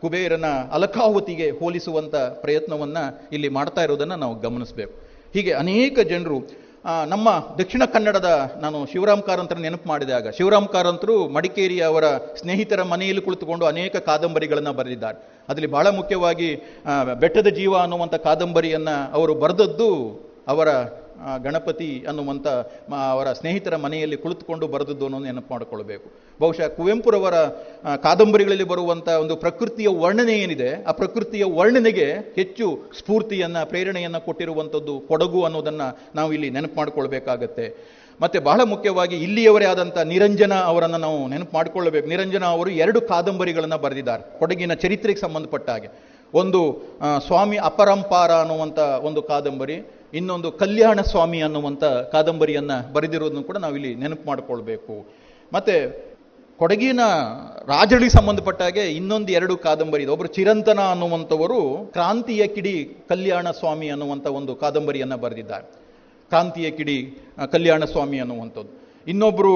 ಕುಬೇರನ ಅಲಕಾವತಿಗೆ ಹೋಲಿಸುವಂಥ ಪ್ರಯತ್ನವನ್ನ ಇಲ್ಲಿ ಮಾಡ್ತಾ ಇರೋದನ್ನು ನಾವು ಗಮನಿಸಬೇಕು. ಹೀಗೆ ಅನೇಕ ಜನರು ನಮ್ಮ ದಕ್ಷಿಣ ಕನ್ನಡದ ನಾನು ಶಿವರಾಮ್ ಕಾರಂತರ ನೆನಪು ಮಾಡಿದಾಗ ಶಿವರಾಮ್ ಕಾರಂತರು ಮಡಿಕೇರಿ ಅವರ ಸ್ನೇಹಿತರ ಮನೆಯಲ್ಲಿ ಕುಳಿತುಕೊಂಡು ಅನೇಕ ಕಾದಂಬರಿಗಳನ್ನು ಬರೆದಿದ್ದಾರೆ. ಅದರಲ್ಲಿ ಬಹಳ ಮುಖ್ಯವಾಗಿ ಬೆಟ್ಟದ ಜೀವ ಅನ್ನುವಂಥ ಕಾದಂಬರಿಯನ್ನು ಅವರು ಬರೆದದ್ದು ಅವರ ಗಣಪತಿ ಅನ್ನುವಂಥ ಅವರ ಸ್ನೇಹಿತರ ಮನೆಯಲ್ಲಿ ಕುಳಿತುಕೊಂಡು ಬರೆದದ್ದು ಅನ್ನೋದು ನೆನಪು ಮಾಡಿಕೊಳ್ಬೇಕು. ಬಹುಶಃ ಕುವೆಂಪುರವರ ಕಾದಂಬರಿಗಳಲ್ಲಿ ಬರುವಂಥ ಒಂದು ಪ್ರಕೃತಿಯ ವರ್ಣನೆ ಏನಿದೆ, ಆ ಪ್ರಕೃತಿಯ ವರ್ಣನೆಗೆ ಹೆಚ್ಚು ಸ್ಫೂರ್ತಿಯನ್ನು, ಪ್ರೇರಣೆಯನ್ನು ಕೊಟ್ಟಿರುವಂಥದ್ದು ಕೊಡಗು ಅನ್ನೋದನ್ನು ನಾವು ಇಲ್ಲಿ ನೆನಪು ಮಾಡಿಕೊಳ್ಬೇಕಾಗತ್ತೆ. ಮತ್ತು ಬಹಳ ಮುಖ್ಯವಾಗಿ ಇಲ್ಲಿಯವರೇ ಆದಂಥ ನಿರಂಜನ ಅವರನ್ನು ನಾವು ನೆನಪು ಮಾಡಿಕೊಳ್ಳಬೇಕು ನಿರಂಜನ ಅವರು ಎರಡು ಕಾದಂಬರಿಗಳನ್ನು ಬರೆದಿದ್ದಾರೆ, ಕೊಡಗಿನ ಚರಿತ್ರೆಗೆ ಸಂಬಂಧಪಟ್ಟ ಹಾಗೆ. ಒಂದು ಸ್ವಾಮಿ ಅಪರಂಪಾರ ಅನ್ನುವಂಥ ಒಂದು ಕಾದಂಬರಿ ಇನ್ನೊಂದು ಕಲ್ಯಾಣ ಸ್ವಾಮಿ ಅನ್ನುವಂಥ ಕಾದಂಬರಿಯನ್ನು ಬರೆದಿರೋದನ್ನು ಕೂಡ ನಾವಿಲ್ಲಿ ನೆನಪು ಮಾಡಿಕೊಳ್ಬೇಕು. ಮತ್ತು ಕೊಡಗಿನ ರಾಜಳಿ ಸಂಬಂಧಪಟ್ಟ ಹಾಗೆ ಇನ್ನೊಂದು ಎರಡು ಕಾದಂಬರಿ ಇದೆ. ಒಬ್ಬರು ಚಿರಂತನ ಅನ್ನುವಂಥವರು ಕ್ರಾಂತಿಯ ಕಿಡಿ ಕಲ್ಯಾಣ ಸ್ವಾಮಿ ಅನ್ನುವಂಥ ಒಂದು ಕಾದಂಬರಿಯನ್ನು ಬರೆದಿದ್ದಾರೆ. ಕ್ರಾಂತಿಯ ಕಿಡಿ ಕಲ್ಯಾಣ ಸ್ವಾಮಿ ಅನ್ನುವಂಥದ್ದು. ಇನ್ನೊಬ್ಬರು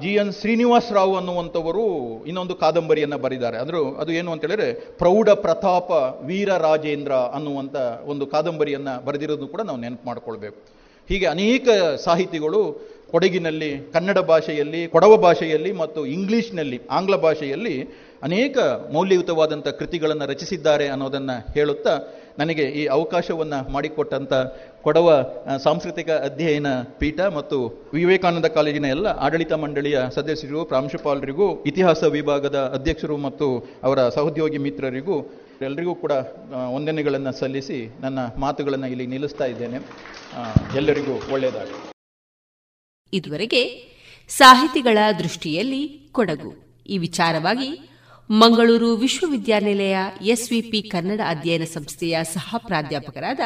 ಜಿ ಎನ್ ಶ್ರೀನಿವಾಸ ರಾವ್ ಅನ್ನುವಂಥವರು ಇನ್ನೊಂದು ಕಾದಂಬರಿಯನ್ನು ಬರೆದಿದ್ದಾರೆ ಅಂದರೂ, ಅದು ಏನು ಅಂತ ಹೇಳಿದ್ರೆ, ಪ್ರೌಢ ಪ್ರತಾಪ ವೀರ ರಾಜೇಂದ್ರ ಅನ್ನುವಂಥ ಒಂದು ಕಾದಂಬರಿಯನ್ನು ಬರೆದಿರೋದು ಕೂಡ ನಾವು ನೆನಪು ಮಾಡಿಕೊಳ್ಬೇಕು. ಹೀಗೆ ಅನೇಕ ಸಾಹಿತಿಗಳು ಕೊಡಗಿನಲ್ಲಿ, ಕನ್ನಡ ಭಾಷೆಯಲ್ಲಿ, ಕೊಡವ ಭಾಷೆಯಲ್ಲಿ ಮತ್ತು ಇಂಗ್ಲೀಷ್ನಲ್ಲಿ, ಆಂಗ್ಲ ಭಾಷೆಯಲ್ಲಿ ಅನೇಕ ಮೌಲ್ಯಯುತವಾದಂಥ ಕೃತಿಗಳನ್ನು ರಚಿಸಿದ್ದಾರೆ ಅನ್ನೋದನ್ನು ಹೇಳುತ್ತಾ ನನಗೆ ಈ ಅವಕಾಶವನ್ನು ಮಾಡಿಕೊಟ್ಟಂಥ ಕೊಡವ ಸಾಂಸ್ಕೃತಿಕ ಅಧ್ಯಯನ ಪೀಠ ಮತ್ತು ವಿವೇಕಾನಂದ ಕಾಲೇಜಿನ ಎಲ್ಲ ಆಡಳಿತ ಮಂಡಳಿಯ ಸದಸ್ಯರಿಗೂ ಪ್ರಾಂಶುಪಾಲರಿಗೂ, ಇತಿಹಾಸ ವಿಭಾಗದ ಅಧ್ಯಕ್ಷರು ಮತ್ತು ಅವರ ಸಹೋದ್ಯೋಗಿ ಮಿತ್ರರಿಗೂ ಎಲ್ಲರಿಗೂ ಕೂಡ ವಂದನೆಗಳನ್ನು ಸಲ್ಲಿಸಿ ನನ್ನ ಮಾತುಗಳನ್ನು ಇಲ್ಲಿ ನಿಲ್ಲಿಸ್ತಾ ಇದ್ದೇನೆ. ಎಲ್ಲರಿಗೂ ಒಳ್ಳೆಯದಾಗಲಿ. ಇದುವರೆಗೆ ಸಾಹಿತಿಗಳ ದೃಷ್ಟಿಯಲ್ಲಿ ಕೊಡಗು. ಈ ವಿಚಾರವಾಗಿ ಮಂಗಳೂರು ವಿಶ್ವವಿದ್ಯಾನಿಲಯ ಎಸ್ವಿಪಿ ಕನ್ನಡ ಅಧ್ಯಯನ ಸಂಸ್ಥೆಯ ಸಹ ಪ್ರಾಧ್ಯಾಪಕರಾದ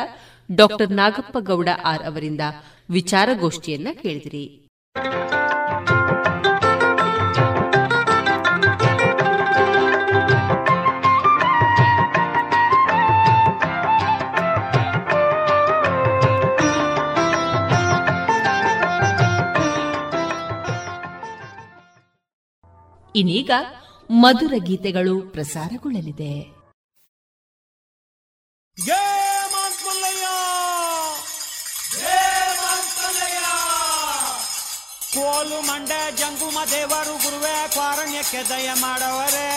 ಡಾಕ್ಟರ್ ನಾಗಪ್ಪ ಗೌಡ ಆರ್ ಅವರಿಂದ ವಿಚಾರಗೋಷ್ಠಿಯನ್ನ ಕೇಳಿದಿರಿ. ಇನ್ನೀಗ ಮಧುರ ಗೀತೆಗಳು ಪ್ರಸಾರಗೊಳ್ಳಲಿದೆ. ಕೋಲು ಮಂಡ ಜಂಗುಮ ದೇವರು ಗುರುವೆ ಕ್ವಾರಣ್ಯಕ್ಕೆ ದಯ ಮಾಡವರೇ.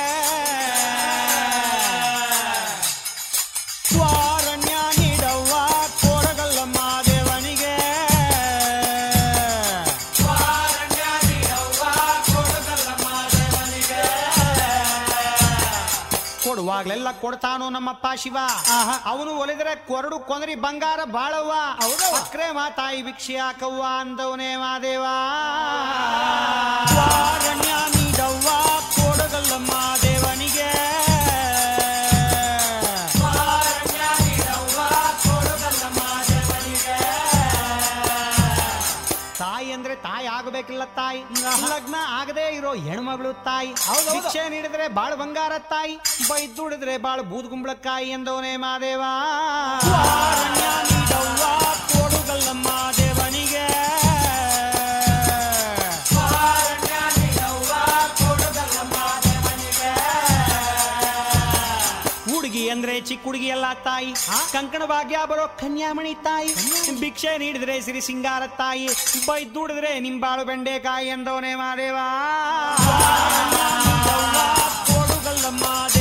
ಕೊಡುವಾಗ್ಲೆಲ್ಲ ಕೊಡ್ತಾನು ನಮ್ಮಪ್ಪ ಶಿವ. ಅವನು ಒಲಿದ್ರೆ ಕೊರಡು ಕೊಂದ್ರಿ ಬಂಗಾರ ಬಾಳವ್ವ. ಅಕ್ರೆ ಮಾತಾಯಿ ಭಿಕ್ಷೆ ಹಾಕವ್ವ ಅಂದವನೇ ಮಾದೇವಾ ತಾಯಿ? ಲಗ್ನ ಆಗದೆ ಇರೋ ಹೆಣ್ಮಗಳು ತಾಯಿ. ಶಿಕ್ಷೆ ನೀಡಿದ್ರೆ ಬಾಳ ಬಂಗಾರ ತಾಯಿ. ಬೈದುಡಿದ್ರೆ ಬಾಳ ಬೂದ್ ಗುಂಬಳಕಾಯಿ ಎಂದವನೇ ಮಾದೇವಾ. ಕೊಡುಗಲ್ಲ ಚಿಕ್ಕ ಹುಡುಗಿ ಎಲ್ಲ ತಾಯಿ ಕಂಕಣ ಭಾಗ್ಯ ಬರೋ ಕನ್ಯಾಮಣಿ ತಾಯಿ. ಭಿಕ್ಷೆ ನೀಡಿದ್ರೆ ಸಿರಿ ಸಿಂಗಾರ ತಾಯಿ. ಬೈದುಡಿದ್ರೆ ನಿಂಬಾಳು ಬೆಂಡೆಕಾಯಿ ಎಂದವನೇ ಮಾದೇವಾ ಕೊಡುಗಲ್ಲ ಮಾದೇವನಿಗೆ